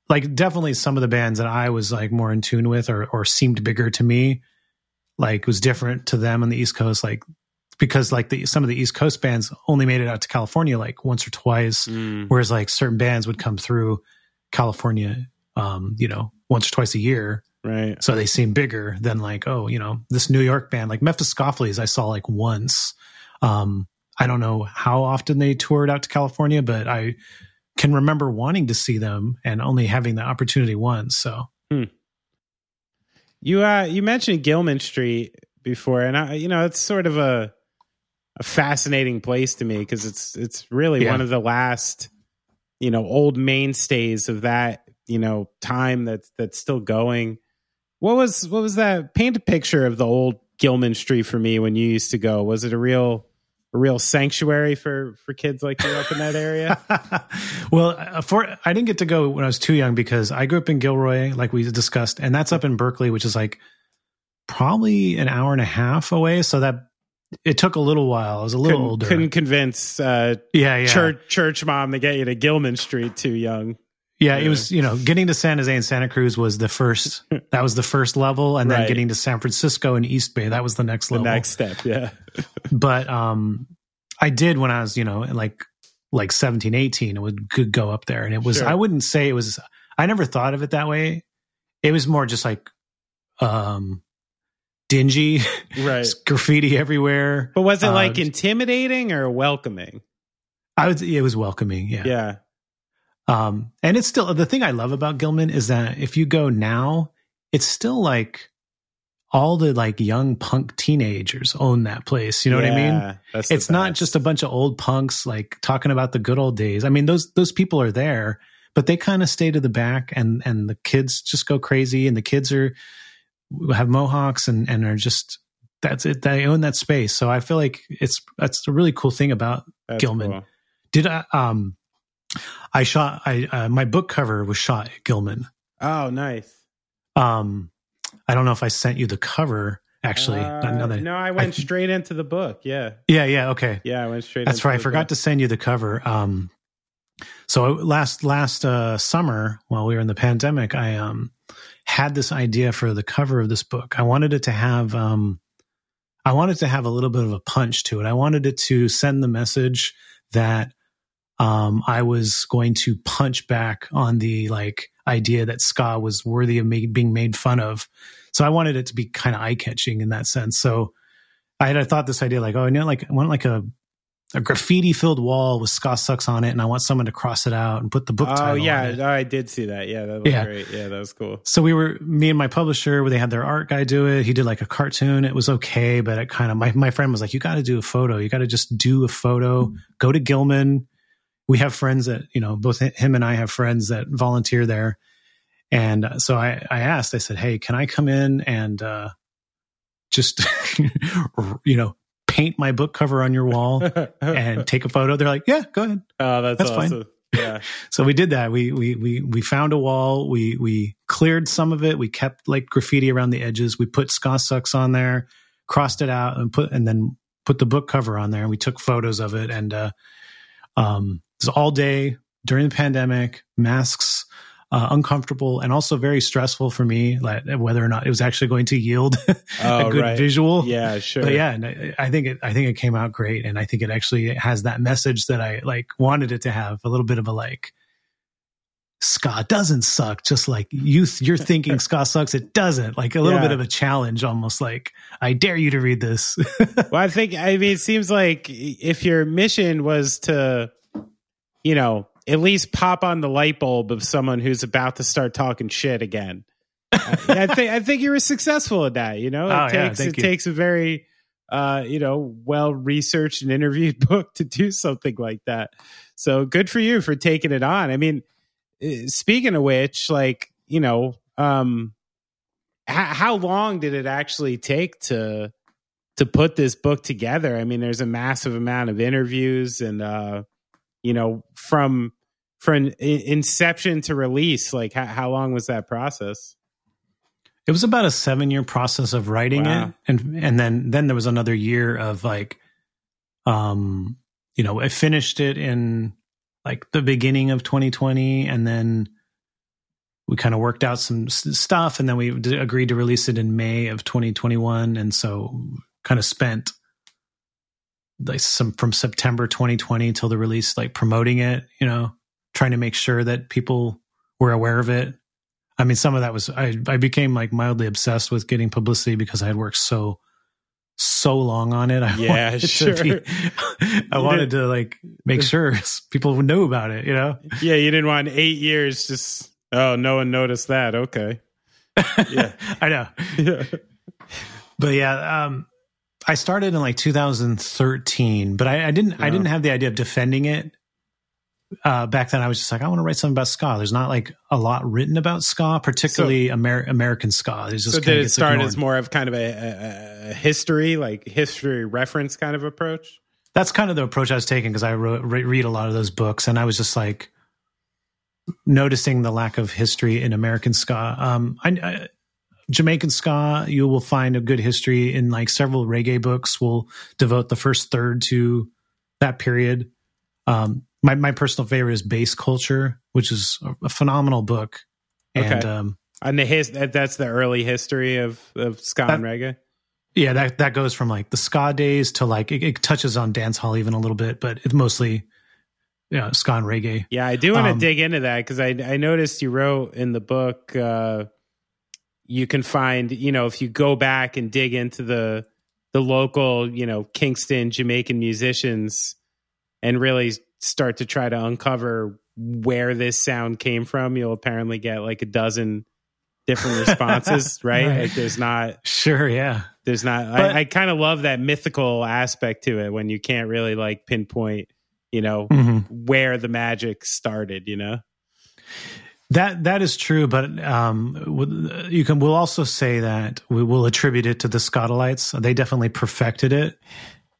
like definitely some of the bands that I was like more in tune with or or seemed bigger to me, like was different to them on the East Coast, like because like the some of the East Coast bands only made it out to California like once or twice, mm. whereas like certain bands would come through California, um, you know, once or twice a year. Right. So they seem bigger than like, oh, you know, this New York band, like Mephiskapheles, I saw like once. Um, I don't know how often they toured out to California, but I can remember wanting to see them and only having the opportunity once. So, hmm. you uh, you mentioned Gilman Street before, and I, you know, it's sort of a a fascinating place to me because it's it's really yeah. one of the last you know old mainstays of that you know time that's that's still going. What was what was that? Paint a picture of the old Gilman Street for me when you used to go. Was it a real a real sanctuary for for kids like you up in that area? well, uh, for I didn't get to go when I was too young because I grew up in Gilroy, like we discussed, and that's up in Berkeley, which is like probably an hour and a half away. So that it took a little while. I was a little couldn't, older. Couldn't convince uh, yeah, yeah. church church mom to get you to Gilman Street too young. Yeah, it was, you know, getting to San Jose and Santa Cruz was the first, that was the first level. And then right. getting to San Francisco and East Bay, that was the next level. The next step, yeah. but um, I did when I was, you know, like, like 17, 18, it would could go up there. And it was, sure. I wouldn't say it was, I never thought of it that way. It was more just like, um, dingy, right? graffiti everywhere. But was it like uh, intimidating or welcoming? I would. It was welcoming. Yeah. Yeah. Um, and it's still the thing I love about Gilman is that if you go now, it's still like all the like young punk teenagers own that place. You know yeah, what I mean? It's not just a bunch of old punks like talking about the good old days. I mean, those those people are there, but they kind of stay to the back and and the kids just go crazy and the kids are have mohawks and and are just that's it. They own that space. So I feel like it's that's a really cool thing about that's Gilman. Cool. Did I um I shot. I uh, my book cover was shot at Gilman. Oh, nice. Um, I don't know if I sent you the cover, Actually, uh, no, I went I, straight into the book. Yeah, yeah, yeah. Okay, yeah, I went straight. That's right. I forgot book. to send you the cover. Um, so last last uh, summer while we were in the pandemic, I um had this idea for the cover of this book. I wanted it to have um, I wanted to have a little bit of a punch to it. I wanted it to send the message that um, I was going to punch back on the like idea that ska was worthy of me being made fun of. So I wanted it to be kind of eye catching in that sense. So I had I thought this idea like, oh, you know, like I want like a a graffiti filled wall with ska sucks on it, and I want someone to cross it out and put the book. Oh yeah, I did see that. Yeah, that was yeah. great. Yeah, that was cool. So we were me and my publisher. Where they had their art guy do it. He did like a cartoon. It was okay, but it kind of my my friend was like, "You got to do a photo. You got to just do a photo. Go to Gilman. We have friends that you know. Both him and I have friends that volunteer there." And so I I asked. I said, "Hey, can I come in and?" uh just you know paint my book cover on your wall and take a photo? They're like, yeah, go ahead. Oh, that's, that's awesome. fine. Yeah. so we did that. We, we, we, we found a wall. We, we cleared some of it. We kept like graffiti around the edges. We put Ska Sucks on there, crossed it out and put, and then put the book cover on there and we took photos of it. And, uh, um, all day during the pandemic, masks, uh, uncomfortable and also very stressful for me, like whether or not it was actually going to yield oh, a good right. visual. Yeah, sure. But yeah, and I, I, think it, I think it came out great, and I think it actually has that message that I like wanted it to have a little bit of a like. Ska doesn't suck, just like you. You're thinking ska sucks. It doesn't. Like a little yeah. bit of a challenge, almost like I dare you to read this. well, I think I mean it seems like if your mission was to, you know, at least pop on the light bulb of someone who's about to start talking shit again. I, think I think you were successful at that. You know, it oh, takes yeah, it you. takes a very uh, you know well researched and interviewed book to do something like that. So good for you for taking it on. I mean, eh, speaking of which, like you know, um, h- how long did it actually take to to put this book together? I mean, there's a massive amount of interviews and uh, you know, from from inception to release, like how, how long was that process? It was about a seven year process of writing wow. it, and and then then there was another year of like, um, you know, I finished it in like the beginning of 2020, and then we kind of worked out some stuff, and then we agreed to release it in May of 2021, and so kind of spent like some from September 2020 till the release, like promoting it, you know, trying to make sure that people were aware of it. I mean, some of that was I, I became like mildly obsessed with getting publicity because I had worked so so long on it. I yeah, sure. Be, I wanted to like make sure people would know about it. You know? Yeah, you didn't want eight years. Just oh, no one noticed that. Okay. Yeah, I know. Yeah. But yeah, um, I started in like 2013, but I, I didn't. I didn't have the idea of defending it. Uh, back then, I was just like, I want to write something about ska. There's not like a lot written about ska, particularly so, Amer- American ska. It's just so did it start ignored. as more of kind of a, a, a, history, like history reference kind of approach? That's kind of the approach I was taking because I wrote, re- read a lot of those books, and I was just like noticing the lack of history in American ska. Um, I, I Jamaican ska, you will find a good history in like several reggae books. Will devote the first third to that period. Um, my my personal favorite is Bass Culture, which is a, phenomenal book. And okay. um, and the his that's the early history of of ska that, and reggae. Yeah, that that goes from like the ska days to like it, it touches on dance hall even a little bit, but it's mostly yeah, ska and reggae. Yeah, I do want to um, dig into that because I I noticed you wrote in the book uh, you can find, you know, if you go back and dig into the the local, you know, Kingston Jamaican musicians and really start to try to uncover where this sound came from, you'll apparently get like a dozen different responses, right? right? Like there's not sure, yeah. There's not. But, I, I kind of love that mythical aspect to it when you can't really like pinpoint, you know, mm-hmm. where the magic started. You know. That that is true, but um, you can. We'll also say that we will attribute it to the Skatalites. They definitely perfected it.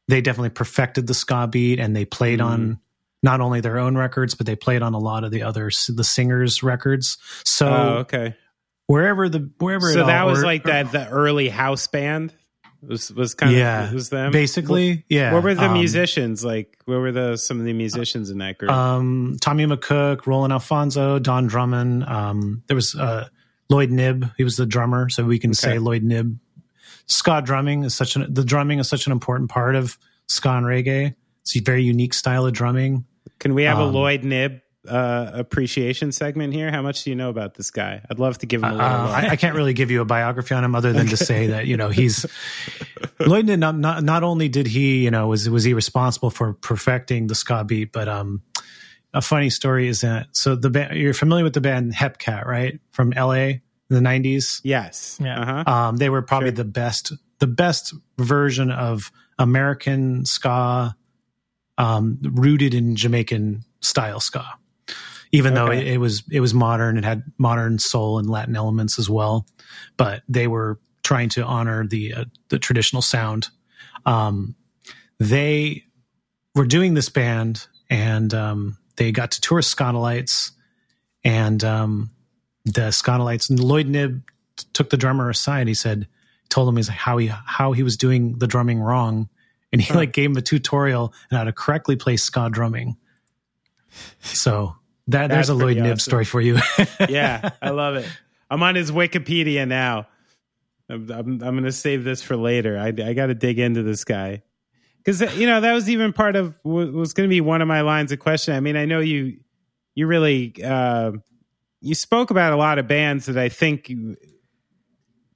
They definitely perfected the ska beat, and they played mm. on not only their own records, but they played on a lot of the other the singers' records. So, oh, okay, wherever the wherever. So that was or, like that the early house band. Was was kind yeah, of was them basically? What, yeah. What were the um, musicians like? What were the some of the musicians in that group? Um, Tommy McCook, Roland Alphonso Don Drummond. Um, there was uh, Lloyd Knibb He was the drummer, so we can okay. say Lloyd Knibb Ska drumming is such an the drumming is such an important part of ska and reggae. It's a very unique style of drumming. Can we have um, a Lloyd Knibb uh, appreciation segment here? How much do you know about this guy? I'd love to give him a little. Uh, I, I, can't really give you a biography on him other than okay. to say that you know he's Lloyd. Not, not not only did he you know was was he responsible for perfecting the ska beat, but um, a funny story is that so the band you're familiar with the band Hepcat, right? From L.A. in the '90s. Yes. Yeah. Uh-huh. Um, they were probably sure. the best the best version of American ska um, rooted in Jamaican style ska. Even okay. though it, it, was it was modern, it had modern soul and Latin elements as well, but they were trying to honor the uh, the traditional sound. Um, they were doing this band, and um, they got to tour Skatalites, and um, the Skatalites and Lloyd Knibb took the drummer aside. He said, told him he's like how he how he was doing the drumming wrong, and he like gave him a tutorial on how to correctly play ska drumming. So that there's a Lloyd awesome. Knibb story for you. yeah, I love it. I'm on his Wikipedia now. I'm, I'm, I'm going to save this for later. I, I got to dig into this guy because you know that was even part of what was going to be one of my lines of question. I mean, I know you you really uh, you spoke about a lot of bands that I think you,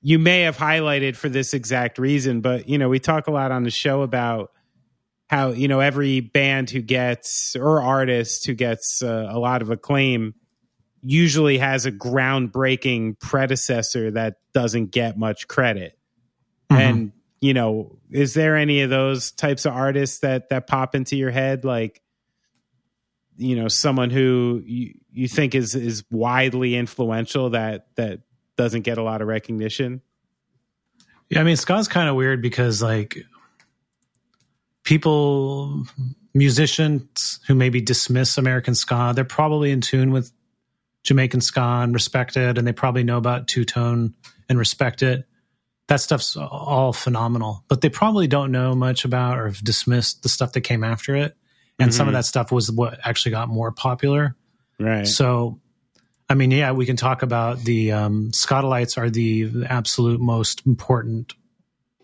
you may have highlighted for this exact reason, but you know we talk a lot on the show about how you know every band who gets or artist who gets uh, a lot of acclaim usually has a groundbreaking predecessor that doesn't get much credit. Mm-hmm. and you know is there any of those types of artists that that pop into your head? Like you know someone who you, you think is is widely influential that that doesn't get a lot of recognition? Yeah i mean ska's kind of weird because like people, musicians who maybe dismiss American ska, they're probably in tune with Jamaican ska and respect it, and they probably know about two tone and respect it. That stuff's all phenomenal, but they probably don't know much about or have dismissed the stuff that came after it. And mm-hmm. some of mm-hmm. that stuff was what actually got more popular. Right. So, I mean, yeah, we can talk about the um, Skatalites are the absolute most important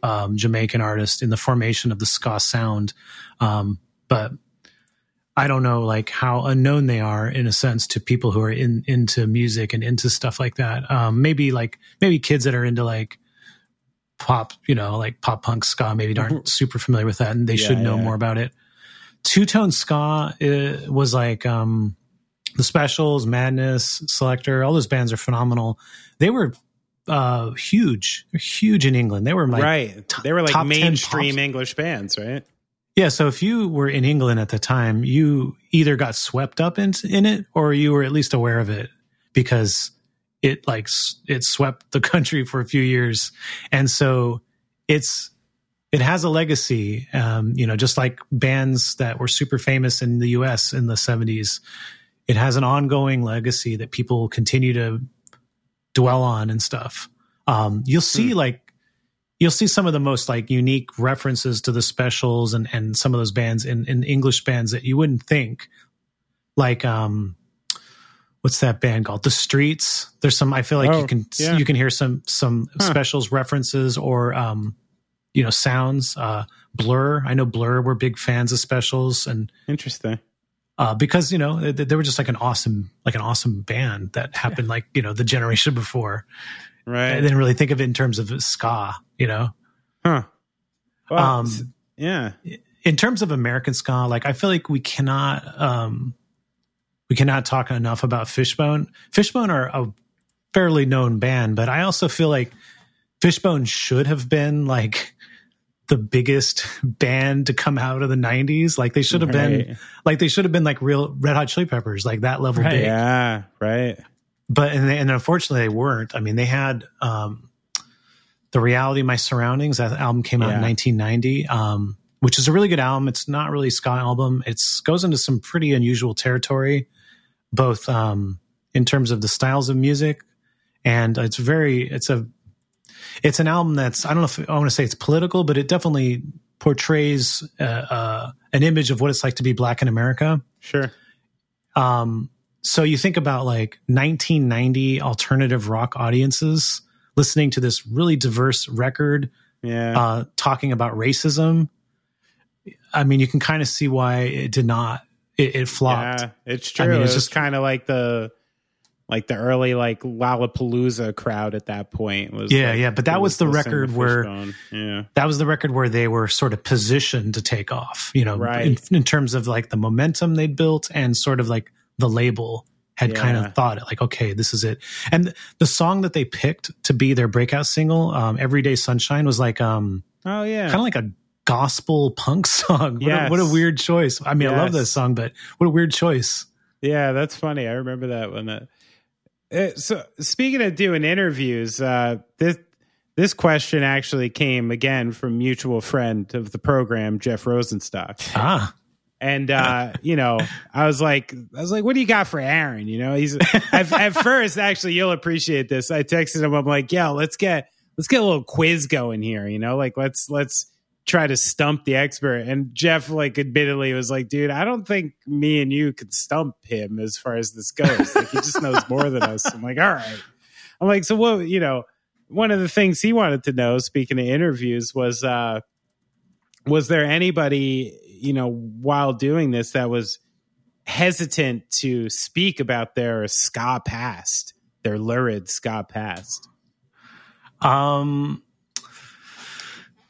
um, Jamaican artist in the formation of the ska sound. Um, but I don't know like how unknown they are in a sense to people who are in into music and into stuff like that. Um, maybe like maybe kids that are into like pop, you know, like pop punk ska, maybe aren't mm-hmm. super familiar with that, and they yeah, should know yeah. more about it. Two tone ska uh, was like um, the Specials, Madness, Selecter, All those bands are phenomenal. They were uh, huge, huge in England. They were like right. T- they were like mainstream English bands, right? Yeah. So if you were in England at the time, you either got swept up in, in it or you were at least aware of it because it like it swept the country for a few years, and so it's it has a legacy. Um, you know, just like bands that were super famous in the U.S. in the '70s, it has an ongoing legacy that people continue to dwell on and stuff. Um, you'll see hmm. like you'll see some of the most like unique references to the specials and and some of those bands in, in English bands that you wouldn't think. Like um what's that band called? The Streets. There's some I feel like oh, you can yeah. you can hear some some huh. specials references or um you know sounds uh Blur. I know Blur were big fans of specials and interesting uh, because you know they, they, were just like an awesome like an awesome band that happened yeah. like you know the generation before. Right. I didn't really think of it in terms of ska, you know. Huh. Well, um, yeah. In terms of American ska, like I feel like we cannot um, we cannot talk enough about Fishbone. Fishbone are a fairly known band, but I also feel like Fishbone should have been like the biggest band to come out of the 90s like they should have right. been like they should have been like real red hot chili peppers like that level right. big yeah right but and, they, and unfortunately they weren't i mean they had um the reality of my surroundings that album came out yeah. in 1990 um which is a really good album it's not really a ska album it's goes into some pretty unusual territory both um in terms of the styles of music and it's very it's a it's an album that's I don't know if I want to say it's political, but it definitely portrays uh, uh, an image of what it's like to be black in America. Sure. Um, so you think about like 1990 alternative rock audiences listening to this really diverse record, yeah, uh, talking about racism. I mean, you can kind of see why it did not. It, it flopped. Yeah, it's true. I mean, it's just kind of like the like the early like Lollapalooza crowd at that point was yeah like, yeah but that was the record where yeah that was the record where they were sort of positioned to take off you know right. in, in terms of like the momentum they'd built and sort of like the label had yeah. kind of thought it like okay this is it and the song that they picked to be their breakout single um, everyday sunshine was like um oh yeah kind of like a gospel punk song what, yes. a, what a weird choice i mean yes. i love this song but what a weird choice yeah that's funny i remember that when that so speaking of doing interviews, uh, this this question actually came again from mutual friend of the program, Jeff Rosenstock. Ah. And uh, you know, I was like, I was like, "What do you got for Aaron?" You know, he's at, at first. Actually, you'll appreciate this. I texted him. I'm like, "Yeah, let's get let's get a little quiz going here." You know, like let's let's try to stump the expert. And Jeff, like, admittedly was like, dude, I don't think me and you could stump him as far as this goes. Like, he just knows more than us. I'm like, all right. I'm like, so what, you know, one of the things he wanted to know, speaking of interviews, was, uh, was there anybody, you know, while doing this that was hesitant to speak about their ska past, their lurid ska past? Um,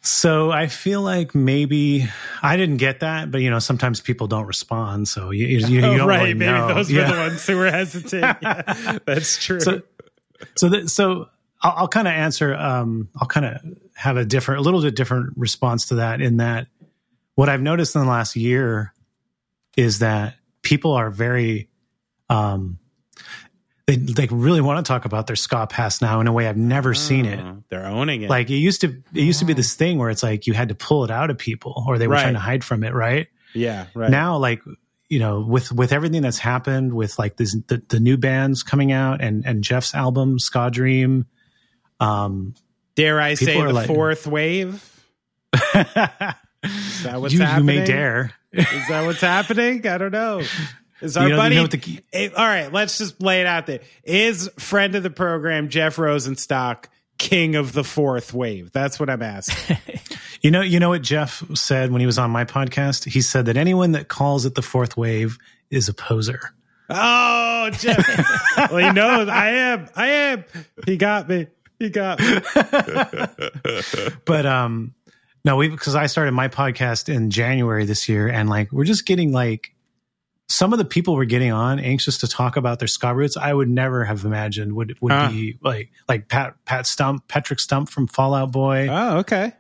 so I feel like maybe I didn't get that, but you know, sometimes people don't respond. So you, you, you don't right. Really maybe know. those yeah. were the ones who were hesitant. yeah, that's true. So, so, the, so I'll, I'll kind of answer. Um, I'll kind of have a different, a little bit different response to that. In that, what I've noticed in the last year is that people are very, um, they they really want to talk about their ska past now in a way I've never oh, seen it. They're owning it. Like it used to it used to be this thing where it's like you had to pull it out of people or they were right. trying to hide from it, right? Yeah, right. Now like you know with with everything that's happened with like this, the the new bands coming out and and Jeff's album Ska Dream um dare I say the like, fourth wave? Is that what's you, happening? You may dare. Is that what's happening? I don't know. Is our you know, buddy? You know the, eh, all right, let's just lay it out there. Is friend of the program Jeff Rosenstock king of the fourth wave? That's what I'm asking. you know, you know what Jeff said when he was on my podcast. He said that anyone that calls it the fourth wave is a poser. Oh, Jeff. well, he knows I am. I am. He got me. He got me. but um, no, we because I started my podcast in January this year, and like we're just getting like some of the people we're getting on anxious to talk about their ska roots, I would never have imagined would would uh. be like like Pat Pat Stump, Patrick Stump from Fall Out Boy. Oh, okay.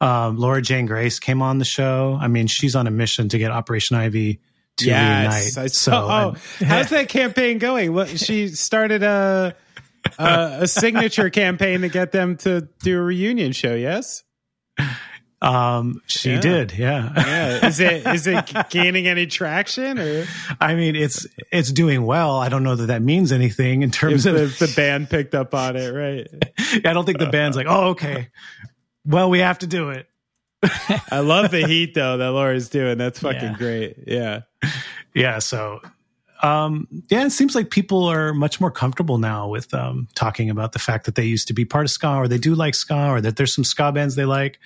Um, Laura Jane Grace came on the show. I mean, she's on a mission to get Operation Ivy to yes, reunite. So, oh, how's that campaign going? She started a a, a signature campaign to get them to do a reunion show. Yes. Um, she yeah. did, yeah. yeah. Is it is it gaining any traction or? I mean, it's it's doing well. I don't know that that means anything in terms if of if the band picked up on it, right? I don't think the band's like, oh, okay. Well, we have to do it. I love the heat though that Laura's doing. That's fucking yeah. great. Yeah. Yeah. So, um, yeah, it seems like people are much more comfortable now with um, talking about the fact that they used to be part of ska or they do like ska or that there's some ska bands they like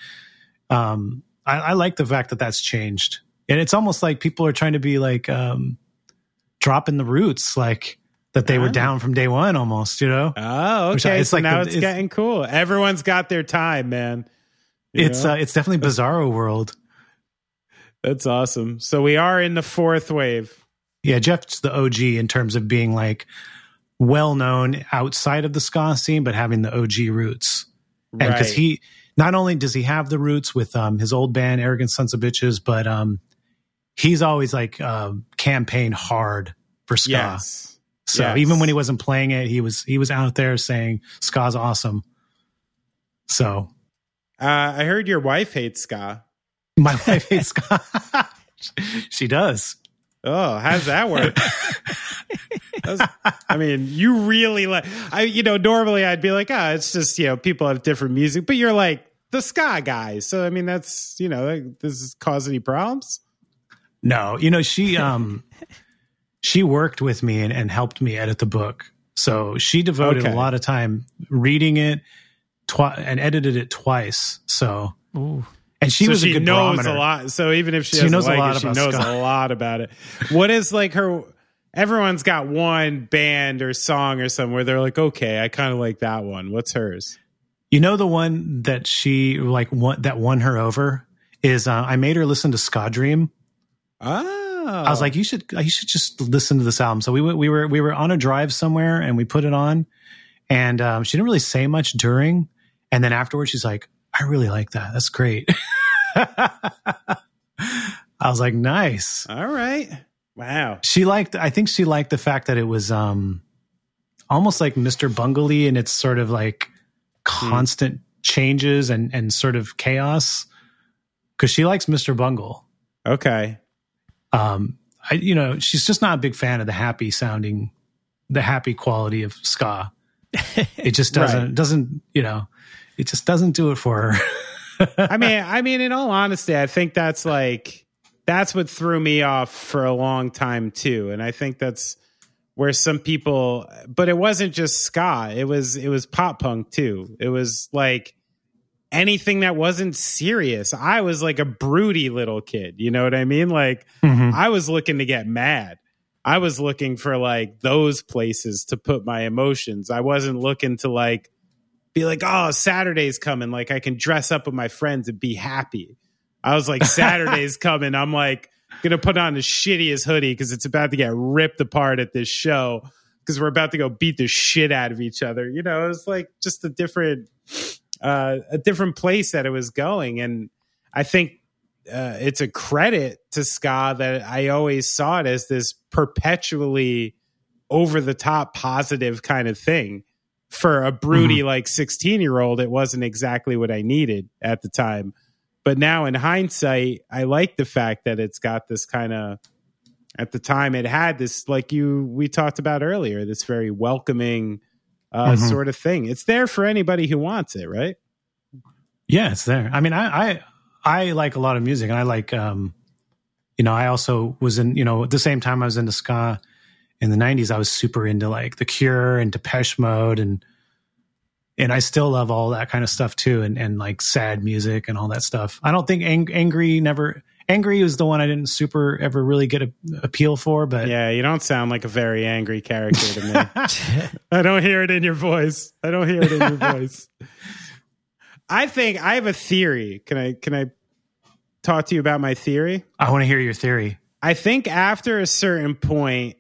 um, I, I, like the fact that that's changed, and it's almost like people are trying to be like um, dropping the roots, like that they were ah. down from day one, almost. You know? Oh, okay. it's so like now the, it's, it's, getting cool. Everyone's got their time, man. You it's uh, it's definitely bizarro world. That's awesome. So we are in the fourth wave. Yeah, Jeff's the OG in terms of being like well known outside of the ska scene, but having the OG roots. And because right. he not only does he have the roots with um, his old band, Arrogant Sons of Bitches, but um, he's always like uh, campaigned hard for ska. Yes. So yes. even when he wasn't playing it, he was he was out there saying ska's awesome. So, uh, I heard your wife hates ska. My wife hates ska. she does. Oh, how's that work? I mean, you really like. I, you know, normally I'd be like, ah, oh, it's just you know, people have different music, but you're like the ska guy, so I mean, that's you know, like, does this cause any problems? No, you know, she um, she worked with me and, and helped me edit the book, so she devoted okay. a lot of time reading it, twi- and edited it twice. So. Ooh. And she so was she a good knows barometer. a lot. So even if she, she knows like a lot, it, she knows ska. a lot about it. What is like her? Everyone's got one band or song or something where they're like, okay, I kind of like that one. What's hers? You know the one that she like won, that won her over is uh, I made her listen to Ska Dream. Oh. I was like, you should you should just listen to this album. So we went, we were we were on a drive somewhere and we put it on, and um, she didn't really say much during, and then afterwards she's like, I really like that. That's great. I was like, nice. All right. Wow. She liked, I think she liked the fact that it was um almost like Mr. Bungle and it's sort of like constant hmm. changes and, and sort of chaos. Cause she likes Mr. Bungle. Okay. Um, I, you know, she's just not a big fan of the happy sounding, the happy quality of ska. It just doesn't, right. doesn't, you know, it just doesn't do it for her. I mean, I mean, in all honesty, I think that's like that's what threw me off for a long time too, and I think that's where some people. But it wasn't just ska; it was it was pop punk too. It was like anything that wasn't serious. I was like a broody little kid. You know what I mean? Like mm-hmm. I was looking to get mad. I was looking for like those places to put my emotions. I wasn't looking to like be like, oh, Saturday's coming. Like I can dress up with my friends and be happy. I was like, Saturday's coming. I'm like, gonna put on the shittiest hoodie because it's about to get ripped apart at this show because we're about to go beat the shit out of each other. You know, it was like just a different, uh, a different place that it was going, and I think uh, it's a credit to ska that I always saw it as this perpetually over the top positive kind of thing for a broody mm-hmm. like 16 year old, it wasn't exactly what I needed at the time. But now in hindsight, I like the fact that it's got this kind of, at the time, it had this, like you, we talked about earlier, this very welcoming uh, mm-hmm. sort of thing. It's there for anybody who wants it, right? Yeah, it's there. I mean, I, I, I like a lot of music and I like, um, you know, I also was in, you know, at the same time I was into ska, in the 90s i was super into like the cure and depeche mode and and i still love all that kind of stuff too and and like sad music and all that stuff. I don't think ang- angry never angry was the one i didn't super ever really get a appeal for but yeah you don't sound like a very angry character to me. I don't hear it in your voice. I don't hear it in your voice. I think i have a theory. Can i can i talk to you about my theory? I want to hear your theory. I think after a certain point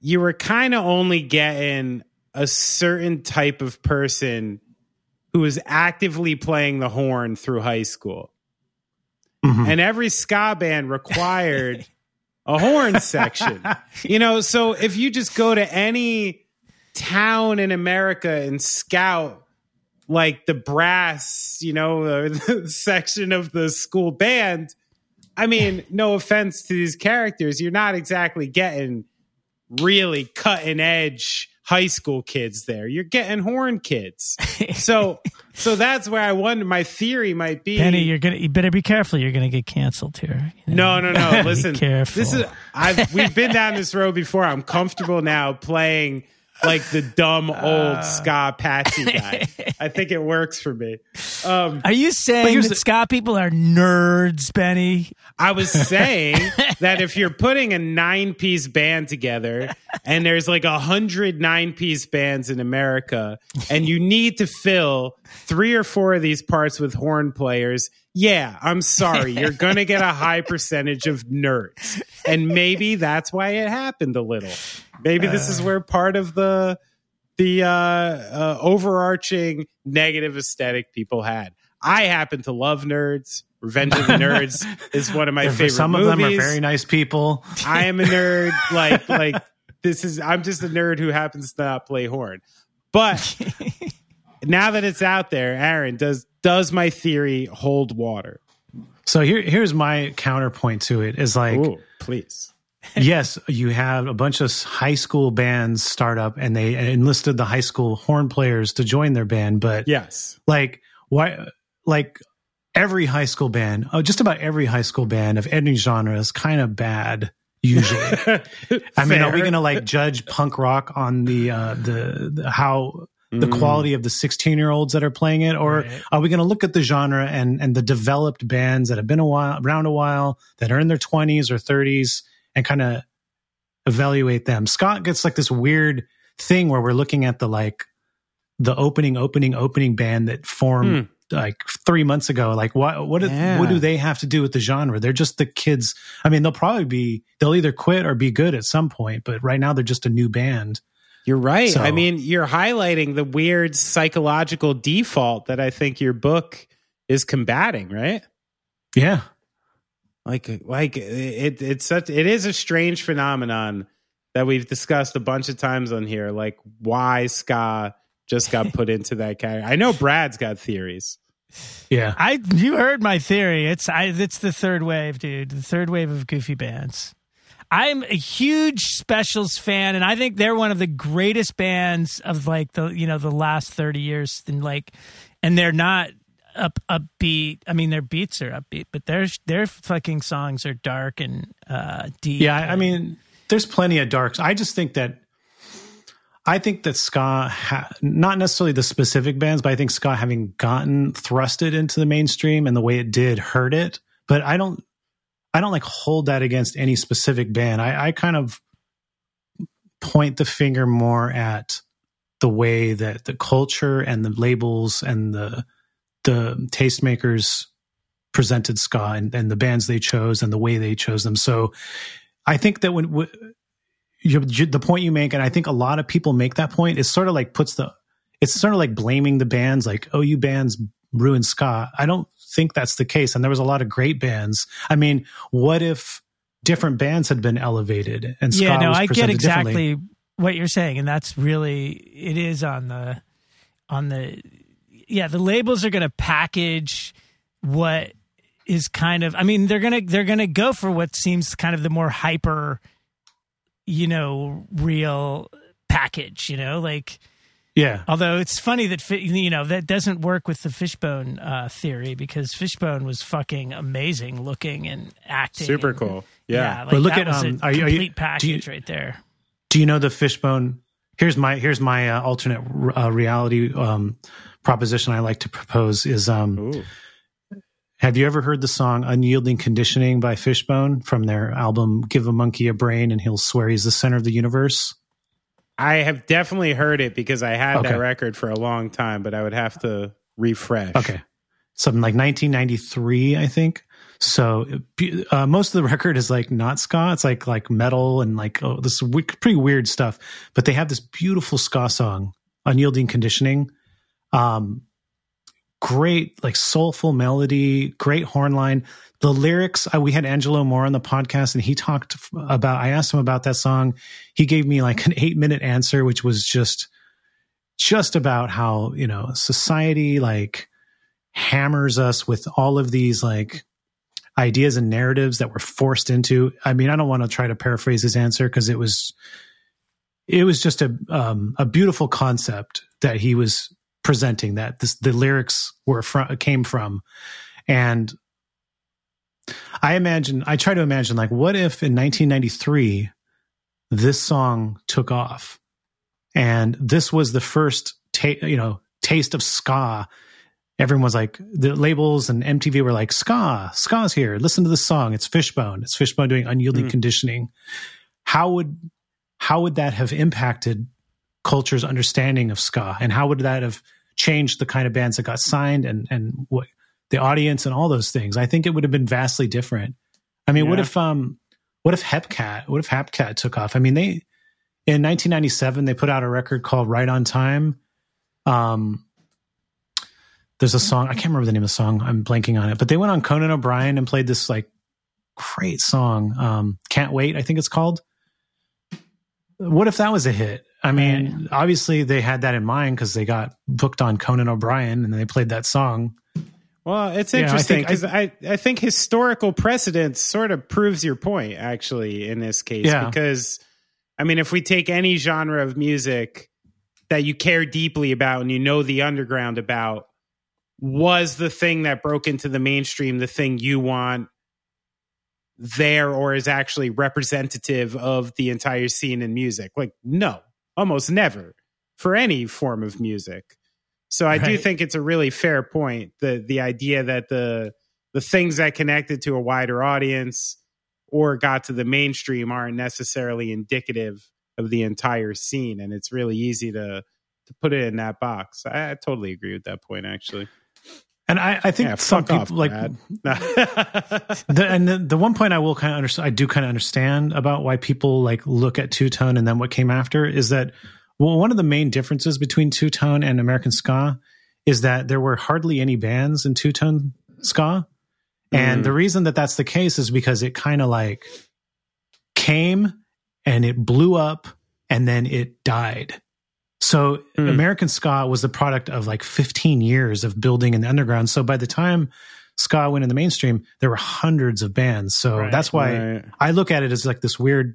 you were kind of only getting a certain type of person who was actively playing the horn through high school. Mm-hmm. And every ska band required a horn section. You know, so if you just go to any town in America and scout like the brass, you know, section of the school band, I mean, no offense to these characters, you're not exactly getting really cutting edge high school kids there. You're getting horn kids. So so that's where I wonder my theory might be Benny, you're gonna you better be careful, you're gonna get canceled here. You know? No, no, no. Listen. careful. This is I've we've been down this road before. I'm comfortable now playing like the dumb old uh, ska Patsy guy. I think it works for me. Um, are you saying that the, ska people are nerds, Benny? I was saying that if you're putting a nine piece band together and there's like a hundred nine piece bands in America and you need to fill three or four of these parts with horn players, yeah, I'm sorry. You're going to get a high percentage of nerds. And maybe that's why it happened a little. Maybe this is uh. where part of the the uh, uh, overarching negative aesthetic people had. I happen to love nerds. Revenge of the Nerds is one of my favorite. Some movies. of them are very nice people. I am a nerd. Like like this is. I'm just a nerd who happens to not play horn. But now that it's out there, Aaron, does does my theory hold water? So here, here's my counterpoint to it: is like, Ooh, please. yes, you have a bunch of high school bands start up, and they enlisted the high school horn players to join their band. But yes, like why, like every high school band, oh, just about every high school band of any genre is kind of bad usually. I mean, are we going to like judge punk rock on the uh the, the how the mm. quality of the 16 year olds that are playing it or right. are we going to look at the genre and and the developed bands that have been a while around a while that are in their 20s or 30s and kind of evaluate them ska gets like this weird thing where we're looking at the like the opening opening opening band that formed hmm. like three months ago like what what, yeah. what do they have to do with the genre they're just the kids i mean they'll probably be they'll either quit or be good at some point but right now they're just a new band you're right. So, I mean, you're highlighting the weird psychological default that I think your book is combating, right? Yeah. Like like it it's such it is a strange phenomenon that we've discussed a bunch of times on here like why ska just got put into that category. I know Brad's got theories. Yeah. I you heard my theory. It's I it's the third wave, dude. The third wave of goofy bands. I'm a huge Specials fan, and I think they're one of the greatest bands of like the you know the last thirty years. And like, and they're not up upbeat. I mean, their beats are upbeat, but their their fucking songs are dark and uh, deep. Yeah, I mean, there's plenty of darks. I just think that I think that ska, ha- not necessarily the specific bands, but I think ska having gotten thrusted into the mainstream and the way it did hurt it. But I don't I don't like hold that against any specific band. I, I kind of point the finger more at the way that the culture and the labels and the the tastemakers presented ska and, and the bands they chose and the way they chose them. So I think that when you, the point you make, and I think a lot of people make that point, is sort of like puts the it's sort of like blaming the bands, like oh you bands ruined ska. I don't think that's the case. And there was a lot of great bands. I mean, what if different bands had been elevated and yeah, no, I get exactly what you're saying, and that's really it is on the on the yeah the labels are going to package what is kind of I mean they're gonna they're gonna go for what seems kind of the more hyper you know real package you know like yeah. Although it's funny that you know that doesn't work with the Fishbone uh, theory because Fishbone was fucking amazing looking and acting. Super and, cool. Yeah. yeah like but look at um, are you, complete are you, package you, right there. Do you know the Fishbone? Here's my here's my uh, alternate uh, reality um, proposition I like to propose is um, have you ever heard the song Unyielding Conditioning by Fishbone from their album Give a Monkey a Brain and He'll Swear He's the Center of the Universe? I have definitely heard it because I had okay. that record for a long time, but I would have to refresh. Okay. Something like 1993, I think. So uh, most of the record is like not ska. It's like like metal and like oh, this pretty weird stuff. But they have this beautiful ska song, "Unyielding Conditioning." Um, great like soulful melody, great horn line. The lyrics uh, we had angelo moore on the podcast and he talked about i asked him about that song. He gave me like an eight minute answer which was just just about how you know society like hammers us with all of these like ideas and narratives that we're forced into. I mean i don't want to try to paraphrase his answer because it was it was just a um, a beautiful concept that he was presenting that this the lyrics were from came from and I imagine, I try to imagine, like, what if in 1993 this song took off, and this was the first, ta- you know, taste of ska. Everyone was like, the labels and MTV were like, ska, ska's here. Listen to this song. It's Fishbone. It's Fishbone doing unyielding mm. conditioning. How would how would that have impacted culture's understanding of ska, and how would that have changed the kind of bands that got signed and and what the audience and all those things. I think it would have been vastly different. I mean, yeah. what if um what if Hepcat, what if Hepcat took off? I mean, they in 1997 they put out a record called Right on Time. Um there's a song, I can't remember the name of the song. I'm blanking on it, but they went on Conan O'Brien and played this like great song. Um Can't Wait, I think it's called. What if that was a hit? I mean, obviously they had that in mind because they got booked on Conan O'Brien and they played that song Well, it's interesting because yeah, I, I, I, think historical precedence sort of proves your point, actually, in this case. Yeah. Because, I mean, if we take any genre of music that you care deeply about and you know the underground about, was the thing that broke into the mainstream the thing you want there or is actually representative of the entire scene in music? Like, no, almost never for any form of music. So I right. do think it's a really fair point. The the idea that the the things that connected to a wider audience or got to the mainstream aren't necessarily indicative of the entire scene. And it's really easy to to put it in that box. I, I totally agree with that point actually. And I, I think yeah, some people off, like the, and the, the one point I will kind of understand, I do kind of understand about why people like look at two tone and then what came after is that well, one of the main differences between two tone and American ska is that there were hardly any bands in two tone ska, and mm. the reason that that's the case is because it kind of like came and it blew up and then it died so mm. American ska was the product of like 15 years of building in the underground. So by the time ska went in the mainstream, there were hundreds of bands. So right, that's why right. I look at it as like this weird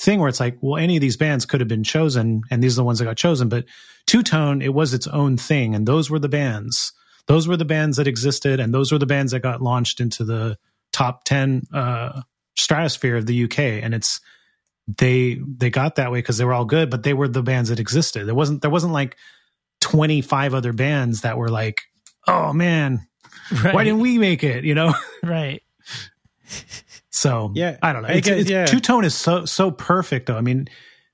thing where it's like, well, any of these bands could have been chosen, and these are the ones that got chosen. But Two Tone, it was its own thing, and those were the bands. Those were the bands that existed, and those were the bands that got launched into the top 10 uh, stratosphere of the UK. And it's they they got that way because they were all good, but they were the bands that existed. There wasn't there wasn't like twenty five other bands that were like, oh man, right. why didn't we make it? You know, right. so yeah, I don't know. It's, it's, yeah. Two tone is so so perfect though. I mean,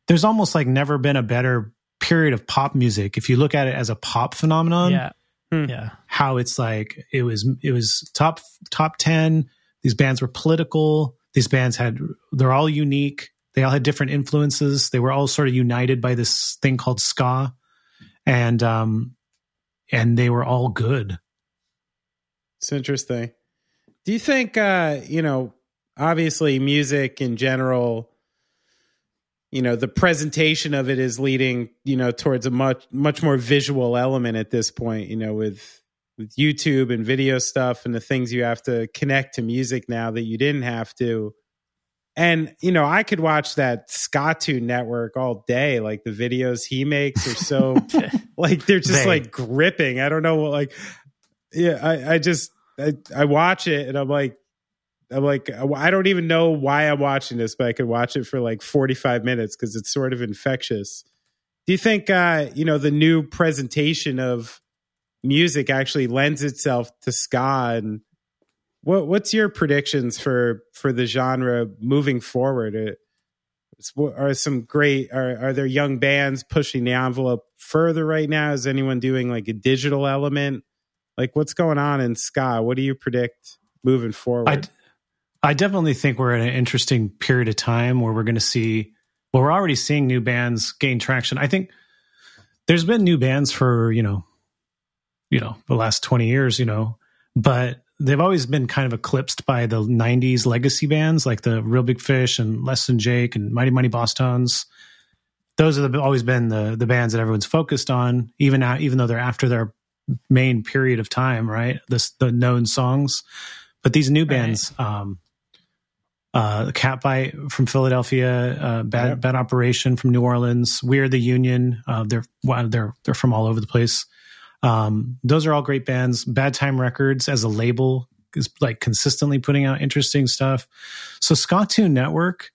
there's almost like never been a better period of pop music if you look at it as a pop phenomenon. Yeah. Hmm. Yeah. How it's like it was it was top top 10 these bands were political these bands had they're all unique they all had different influences. They were all sort of united by this thing called ska, and um, and they were all good. It's interesting. Do you think uh, you know? Obviously, music in general, you know, the presentation of it is leading, you know, towards a much much more visual element at this point. You know, with with YouTube and video stuff and the things you have to connect to music now that you didn't have to and you know, I could watch that Ska Tune network all day. Like the videos he makes are so like they're just like gripping. I don't know what like yeah, I, I just I, I watch it and I'm like I'm like I don't even know why I'm watching this, but I could watch it for like 45 minutes because it's sort of infectious. Do you think uh, you know, the new presentation of music actually lends itself to ska and what what's your predictions for for the genre moving forward? Uh, it, are some great are are there young bands pushing the envelope further right now? Is anyone doing like a digital element? Like what's going on in ska? What do you predict moving forward? I, I definitely think we're in an interesting period of time where we're going to see. Well, we're already seeing new bands gain traction. I think there's been new bands for you know, you know, the last twenty years. You know, but they've always been kind of eclipsed by the 90s legacy bands like the Reel Big Fish and Less Than Jake and Mighty Mighty Bosstones. Those have always been the the bands that everyone's focused on, even out, even though they're after their main period of time, right? The the known songs, but these new bands, right. um, uh, Catbite from Philadelphia, uh, Bad yep. Bad Operation from New Orleans, We're the Union. Uh, they're they're they're from all over the place. Um, those are all great bands. Bad Time Records as a label is like consistently putting out interesting stuff. So Ska Network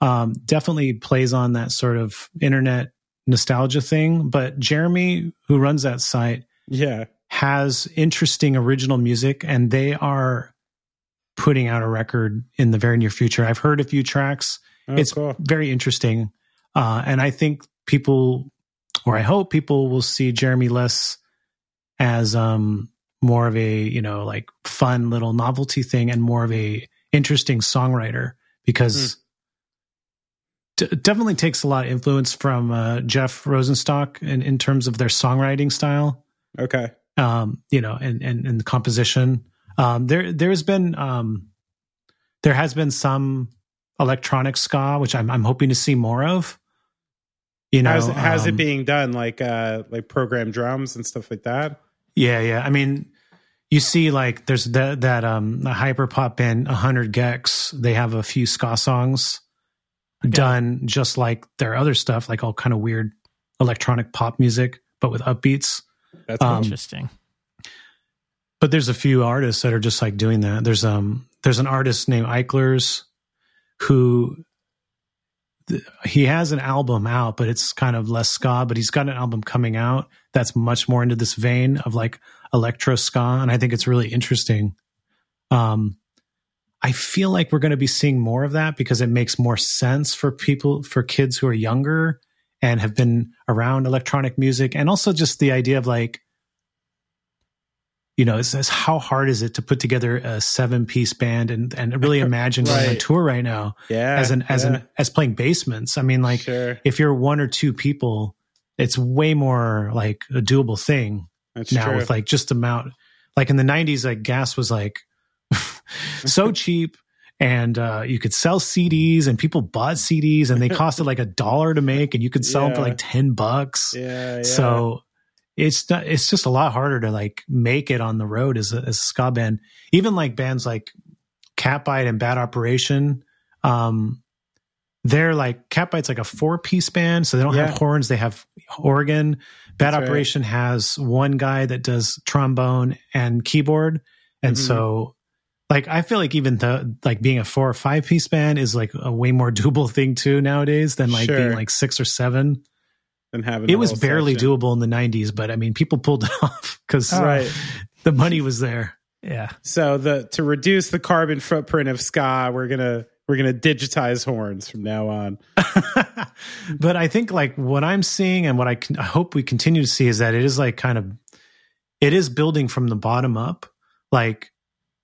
um, definitely plays on that sort of internet nostalgia thing. But Jeremy, who runs that site, yeah, has interesting original music, and they are putting out a record in the very near future. I've heard a few tracks. Oh, it's cool. very interesting, uh, and I think people, or I hope people, will see Jeremy less as um more of a you know like fun little novelty thing and more of a interesting songwriter because mm. d- definitely takes a lot of influence from uh, Jeff Rosenstock in, in terms of their songwriting style. Okay. Um, you know, and and, and the composition. Um, there there's been um, there has been some electronic ska, which I'm I'm hoping to see more of. You know, how's, how's um, it being done? Like uh, like program drums and stuff like that. Yeah, yeah. I mean, you see like there's that that um the hyper pop band 100 gecs they have a few ska songs okay. done just like their other stuff like all kind of weird electronic pop music but with upbeats that's um, interesting but there's a few artists that are just like doing that there's um there's an artist named Eichlers who he has an album out, but it's kind of less ska. But he's got an album coming out that's much more into this vein of like electro ska, and I think it's really interesting. Um, I feel like we're going to be seeing more of that because it makes more sense for people, for kids who are younger and have been around electronic music, and also just the idea of like you know, it's, it's, how hard is it to put together a seven piece band and, and really imagine right. going on tour right now yeah, as an, as yeah. an, as playing basements. I mean, like sure. if you're one or two people, it's way more like a doable thing That's now true. with like just amount, like in the nineties, like gas was like so cheap and uh, you could sell CDs and people bought CDs and they costed like a dollar to make and you could sell yeah. them for like 10 bucks. Yeah, yeah. So it's not, it's just a lot harder to like make it on the road as a, as a ska band. Even like bands like Catbite and Bad Operation, um, they're like Catbite's like a four piece band, so they don't Yeah. have horns; they have organ. Bad That's right. Operation has one guy that does trombone and keyboard, and Mhm. so like I feel like even the like being a four or five piece band is like a way more doable thing too nowadays than like Sure. being like six or seven and having it was barely section. doable in the 90s but i mean people pulled it off because Oh. Right. the money was there Yeah. So the to reduce the carbon footprint of ska, we're gonna we're gonna digitize horns from now on. but i think like what i'm seeing and what I, can, I hope we continue to see is that it is like kind of it is building from the bottom up like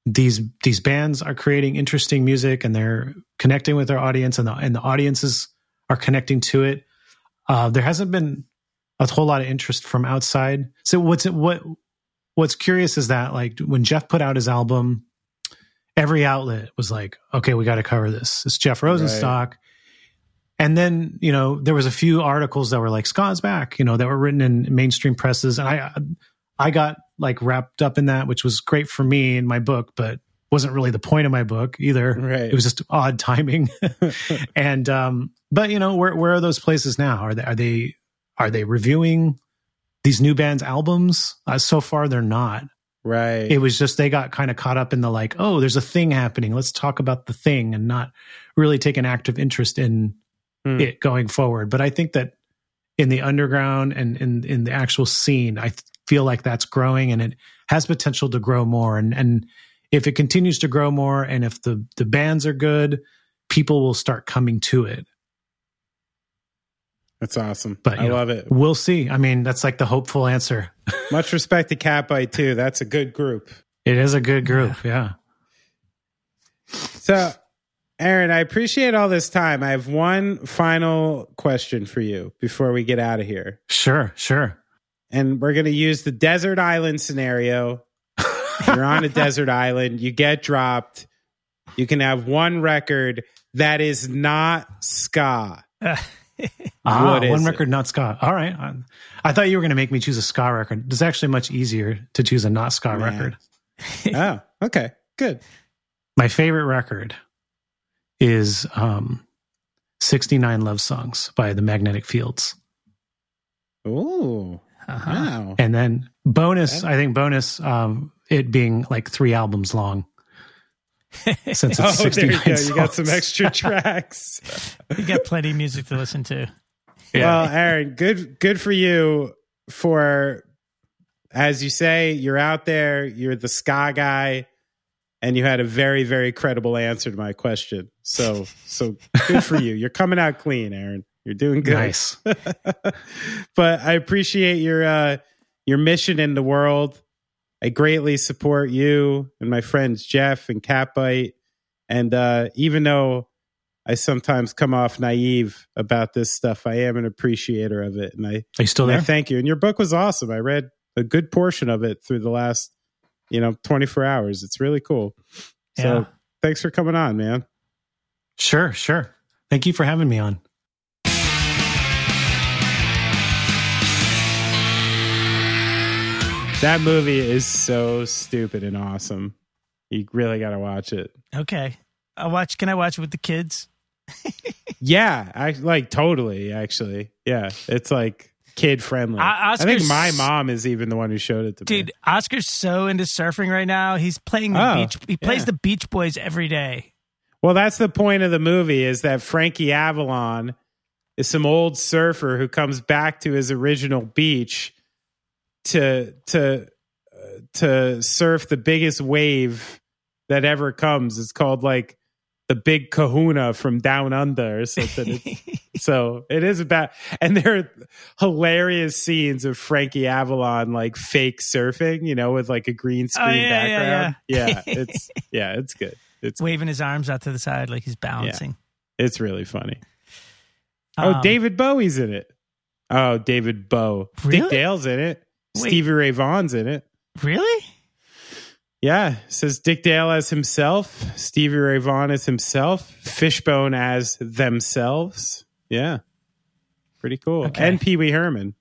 these these bands are creating interesting music and they're connecting with their audience and the, and the audiences are connecting to it uh, there hasn't been a whole lot of interest from outside. So what's what what's curious is that like when jeff put out his album every outlet was like okay we got to cover this. It's jeff rosenstock and then you know there was a few articles that were like ska's back you know that were written in mainstream presses. And i i got like wrapped up in that which was great for me in my book but wasn't really the point of my book either. Right. it was just odd timing. And um but you know where where are those places now? Are they are they are they reviewing these new bands albums? Uh, so far they're not. Right. it was just they got kind of caught up in the like oh there's a thing happening. Let's talk about the thing and not really take an active interest in Hmm. it going forward. But i think that in the underground and in in the actual scene i th- feel like that's growing and it has potential to grow more. And and if it continues to grow more and if the the bands are good people will start coming to it That's awesome. But, I know, love it. we'll see i mean that's like the hopeful answer Much respect to Catbite too. That's a good group. it is a good group yeah, So, Aaron, I appreciate all this time. I have one final question for you before we get out of here. sure sure And we're going to use the desert island scenario. You're on a desert island, you get dropped. You can have one record that is not ska. Ah, What is one it? record, not ska. All right. I, I thought you were going to make me choose a ska record. It's actually much easier to choose a not ska Man. record. oh, okay. Good. My favorite record is um, 69 Love Songs by the Magnetic Fields. Oh, Uh-huh. Wow. And then bonus, I think bonus, um, it being like three albums long. Since it's Oh, 69 there you go. You got some extra tracks. You got plenty of music to listen to. Yeah. Well, Aaron, good good for you for as you say, you're out there, you're the ska guy, and you had a very, very credible answer to my question. So so good for you. You're coming out clean, Aaron. You're doing good. Nice. but I appreciate your uh your mission in the world. I greatly support you and my friends Jeff and Catbite. And uh even though I sometimes come off naive about this stuff, I am an appreciator of it. And I, Are you still and I there? thank you. And your book was awesome. I read a good portion of it through the last, you know, 24 hours. It's really cool. So Yeah. thanks for coming on, man. Sure, sure. Thank you for having me on. That movie is so stupid and awesome. You really got to watch it. Okay. I watch. Can I watch it with the kids? Yeah, I like totally. Actually, yeah, it's like kid friendly. I think my mom is even the one who showed it to dude, me. Dude, Oscar's so into surfing right now. He's playing the oh, beach. He plays yeah. the Beach Boys every day. Well, that's the point of the movie is that Frankie Avalon is some old surfer who comes back to his original beach to to uh, to surf the biggest wave that ever comes. It's called like the big kahuna from down under or something. so it is about, and there are hilarious scenes of Frankie Avalon like fake surfing, you know, with like a green oh, screen oh, yeah, background. Yeah, yeah. yeah, it's, yeah, it's good. It's waving his arms out to the side like he's balancing. It's really funny. Oh, um, David Bowie's in it. Oh, David Bowie. Really? Dick Dale's in it. Wait. Stevie Ray Vaughan's in it. Really? Yeah, says Dick Dale as himself, Stevie Ray Vaughan as himself, Fishbone as themselves. Yeah, pretty cool. Okay. And Pee Wee Herman.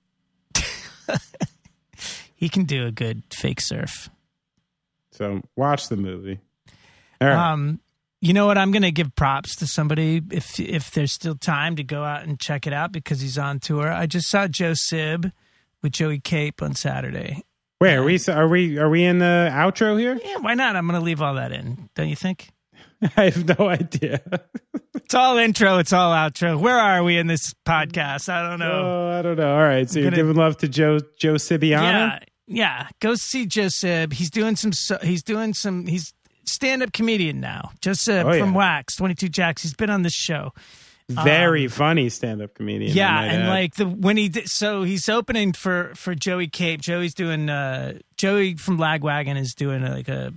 he can do a good fake surf. So watch the movie. Um, you know what? I'm going to give props to somebody if if there's still time to go out and check it out because he's on tour. I just saw Joe Sib with Joey Cape on Saturday, Wait, are we are we are we in the outro here? Yeah, why not? I'm going to leave all that in. Don't you think? I have no idea. it's all intro. It's all outro. Where are we in this podcast? I don't know. Oh, I don't know. All right, so I'm you're gonna, giving love to Joe Joe Sibiana. Yeah, yeah. Go see Joe Sib. He's doing some. He's doing some. He's stand up comedian now. Joe Sib oh, from yeah. Wax Twenty Two Jacks. He's been on this show. Very um, funny stand-up comedian. Yeah, and add. like the when he did, so he's opening for for Joey Cape. Joey's doing uh Joey from Lagwagon is doing a, like a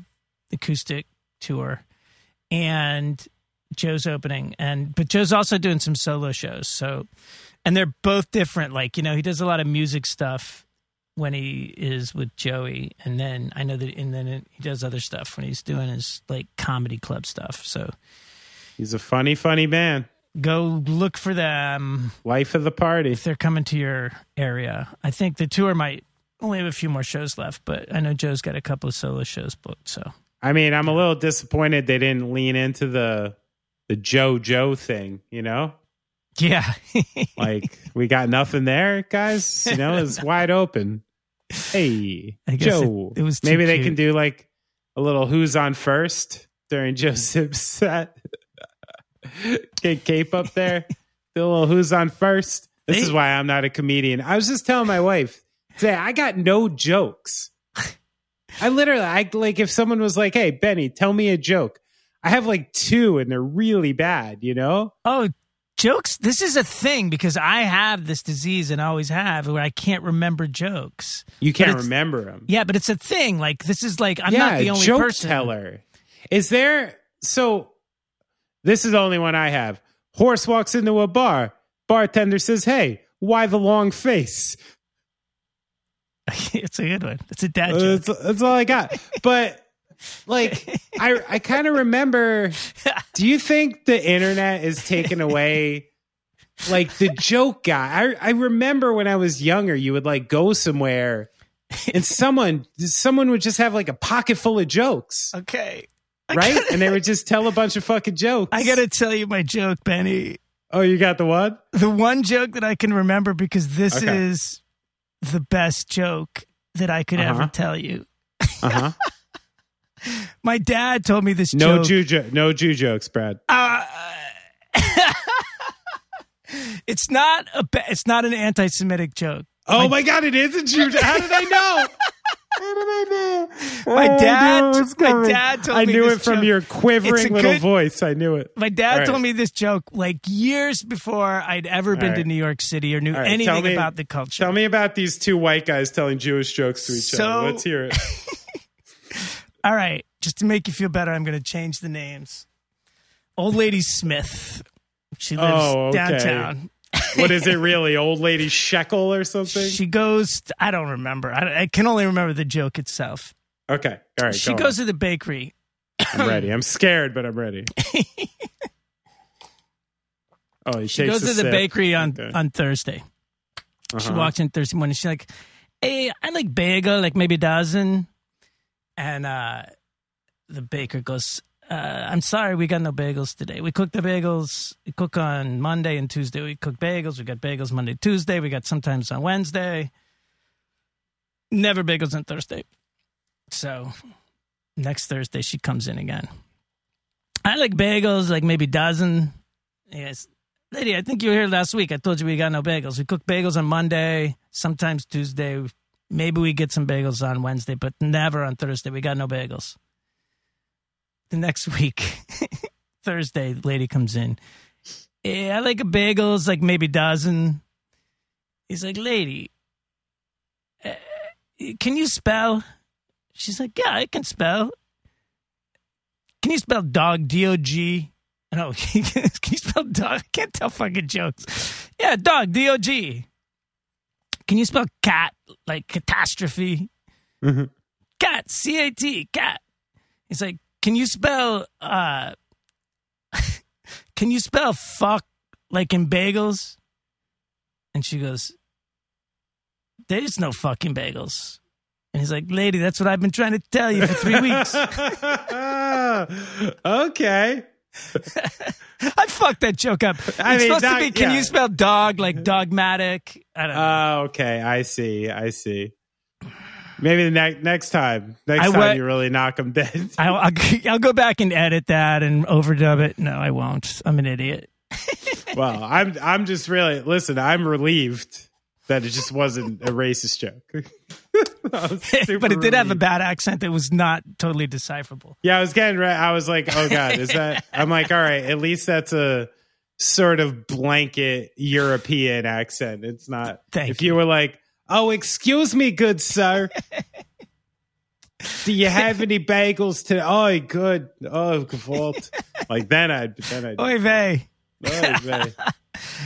acoustic tour, and Joe's opening, and but Joe's also doing some solo shows. So, and they're both different. Like you know, he does a lot of music stuff when he is with Joey, and then I know that, and then he does other stuff when he's doing his like comedy club stuff. So. He's a funny, funny man go look for them. Life of the party. If they're coming to your area. I think the tour might only have a few more shows left, but I know Joe's got a couple of solo shows booked. So I mean, I'm a little disappointed they didn't lean into the the Joe Joe thing, you know? Yeah. like we got nothing there, guys. You know, it's wide open. Hey, Joe. It, it was maybe cute. they can do like a little who's on first during Joe Sib's set. Get cape up there. Do a little who's on first. This is why I'm not a comedian. I was just telling my wife today, I got no jokes. I literally, I like if someone was like, "Hey, Benny, tell me a joke." I have like two, and they're really bad. You know? Oh, jokes. This is a thing because I have this disease and always have, where I can't remember jokes. You can't remember them. Yeah, but it's a thing. Like this is like I'm yeah, not the only joke person. teller. Is there? So this is the only one I have. Horse walks into a bar. Bartender says, Hey, why the long face? it's a good one. It's a dad uh, joke. That's, that's all I got. But like I I kind of remember do you think the internet is taken away like the joke guy? I I remember when I was younger you would like go somewhere and someone someone would just have like a pocket full of jokes. Okay right? and they would just tell a bunch of fucking jokes. I got to tell you my joke, Benny. Oh, you got the what? The one joke that I can remember because this okay. is the best joke that I could uh-huh. ever tell you. Uh huh. my dad told me this no joke. Jew jo- no Jew jokes, Brad. Uh, it's not a. It's not an anti-Semitic joke. Oh my, my God! It is a Jew. How did I know? My dad, oh, my dad told I me knew it from joke. your quivering little good, voice. I knew it. My dad right. told me this joke like years before I'd ever been right. to New York City or knew right. anything me, about the culture. Tell me about these two white guys telling Jewish jokes to each so, other. Let's hear it. all right, just to make you feel better, I'm going to change the names. Old Lady Smith. She lives oh, okay. downtown what is it really? Old lady shekel or something? She goes. I don't remember. I, I, can only remember the joke itself. Okay. All right. She go goes on. to the bakery. I'm ready. I'm scared, but I'm ready. oh, she goes to the bakery on okay. on Thursday. Uh-huh. She walks in Thursday morning. She's like, Hey, I like bagel, like maybe a dozen. And uh, the baker goes, uh, I'm sorry, we got no bagels today. We cook the bagels. We cook on Monday and Tuesday. We cook bagels. We got bagels Monday, Tuesday. We got sometimes on Wednesday. Never bagels on Thursday. So next Thursday, she comes in again. I like bagels, like maybe dozen. Yes. Lady, I think you were here last week. I told you we got no bagels. We cook bagels on Monday, sometimes Tuesday. Maybe we get some bagels on Wednesday, but never on Thursday. We got no bagels. The next week, Thursday, the lady comes in. Yeah, I like a bagels, like maybe dozen. He's like, lady, uh, can you spell? She's like, yeah, I can spell. Can you spell dog? D O G. No, can you spell dog? I can't tell fucking jokes. Yeah, dog. D O G. Can you spell cat like catastrophe? Mm-hmm. Cat. C A T. Cat. He's like, can you spell? uh Can you spell fuck like in bagels? And she goes, There's no fucking bagels. And he's like, Lady, that's what I've been trying to tell you for three weeks. okay. I fucked that joke up. I it's mean, supposed dog- to be, can yeah. you spell dog like dogmatic? I don't know. Oh, okay. I see. I see. Maybe the ne- next time. Next I time you really knock them dead. I'll, I'll, I'll go back and edit that and overdub it. No, I won't. I'm an idiot. well, I'm I'm just really listen. I'm relieved that it just wasn't a racist joke. I was super but it did have a bad accent that was not totally decipherable. Yeah, I was getting right. I was like, oh god, is that? I'm like, all right. At least that's a sort of blanket European accent. It's not. Thank if you were like, oh, excuse me, good sir. Do you have any bagels today? Oh, good. Oh, vault. Like then I'd then I'd. Oy vey. Oy vey.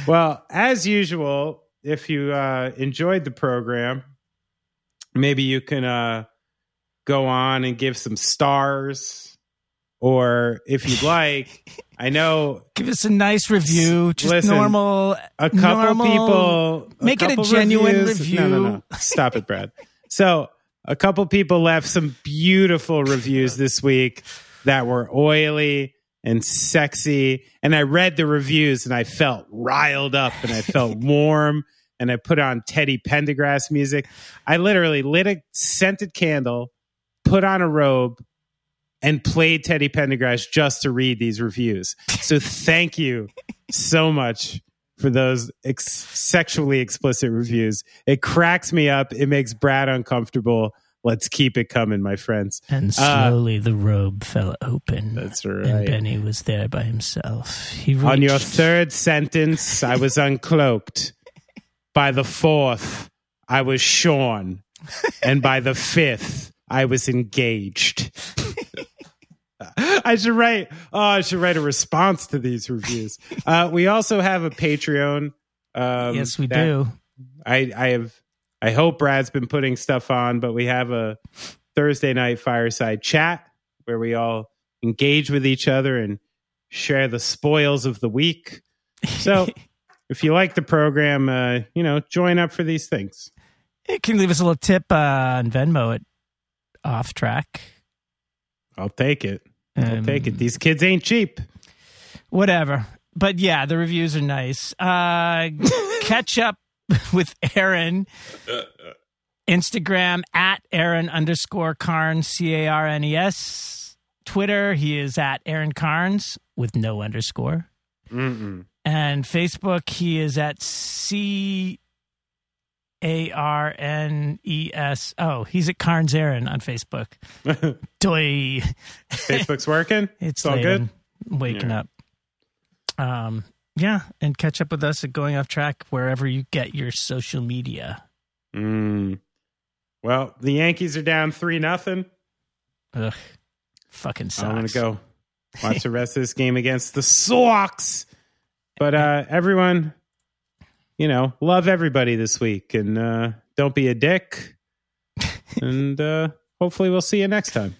well, as usual, if you uh, enjoyed the program, maybe you can uh, go on and give some stars, or if you'd like, I know Give us a nice review. Just Listen, normal. a couple normal- people Make it a genuine reviews- No, no, no. Stop it, Brad. So a couple people left some beautiful reviews this week that were oily and sexy. And I read the reviews and I felt riled up and I felt warm. And I put on Teddy Pendergrass music. I literally lit a scented candle, put on a robe, and played Teddy Pendergrass just to read these reviews. So thank you so much for those ex- sexually explicit reviews. It cracks me up. It makes Brad uncomfortable. Let's keep it coming, my friends. And Uh, slowly the robe fell open. That's right. And. Benny was there by himself. He reached, On your third sentence, I was uncloaked. By the fourth, I was shorn. And by the fifth, I was engaged. I should write. Oh, I should write a response to these reviews. Uh, we also have a Patreon. Um, yes, we do. I, I have. I hope Brad's been putting stuff on, but we have a Thursday night fireside chat where we all engage with each other and share the spoils of the week. So, if you like the program, uh, you know, join up for these things. You can leave us a little tip uh, on Venmo at off track. I'll take it. I'll Um, take it. These kids ain't cheap. whatever. But yeah, the reviews are nice. Uh, catch up with Aaron. Instagram at Aaron underscore Carnes, C A R N E S. Twitter, he is at Aaron Carnes with no underscore. Mm-mm. And Facebook, he is at C A R N E S. Oh, he's at Carnes Aaron on Facebook. Doy. Facebook's working. It's all good? Waking Yeah. up. Um, yeah, and catch up with us at Going Off Track wherever you get your social media. Mm. Well, the Yankees are down three nothing. Ugh, fucking sucks. I'm gonna go watch the rest of this game against the Sox. But uh, everyone, you know, love everybody this week, and uh, don't be a dick. and uh, hopefully, we'll see you next time.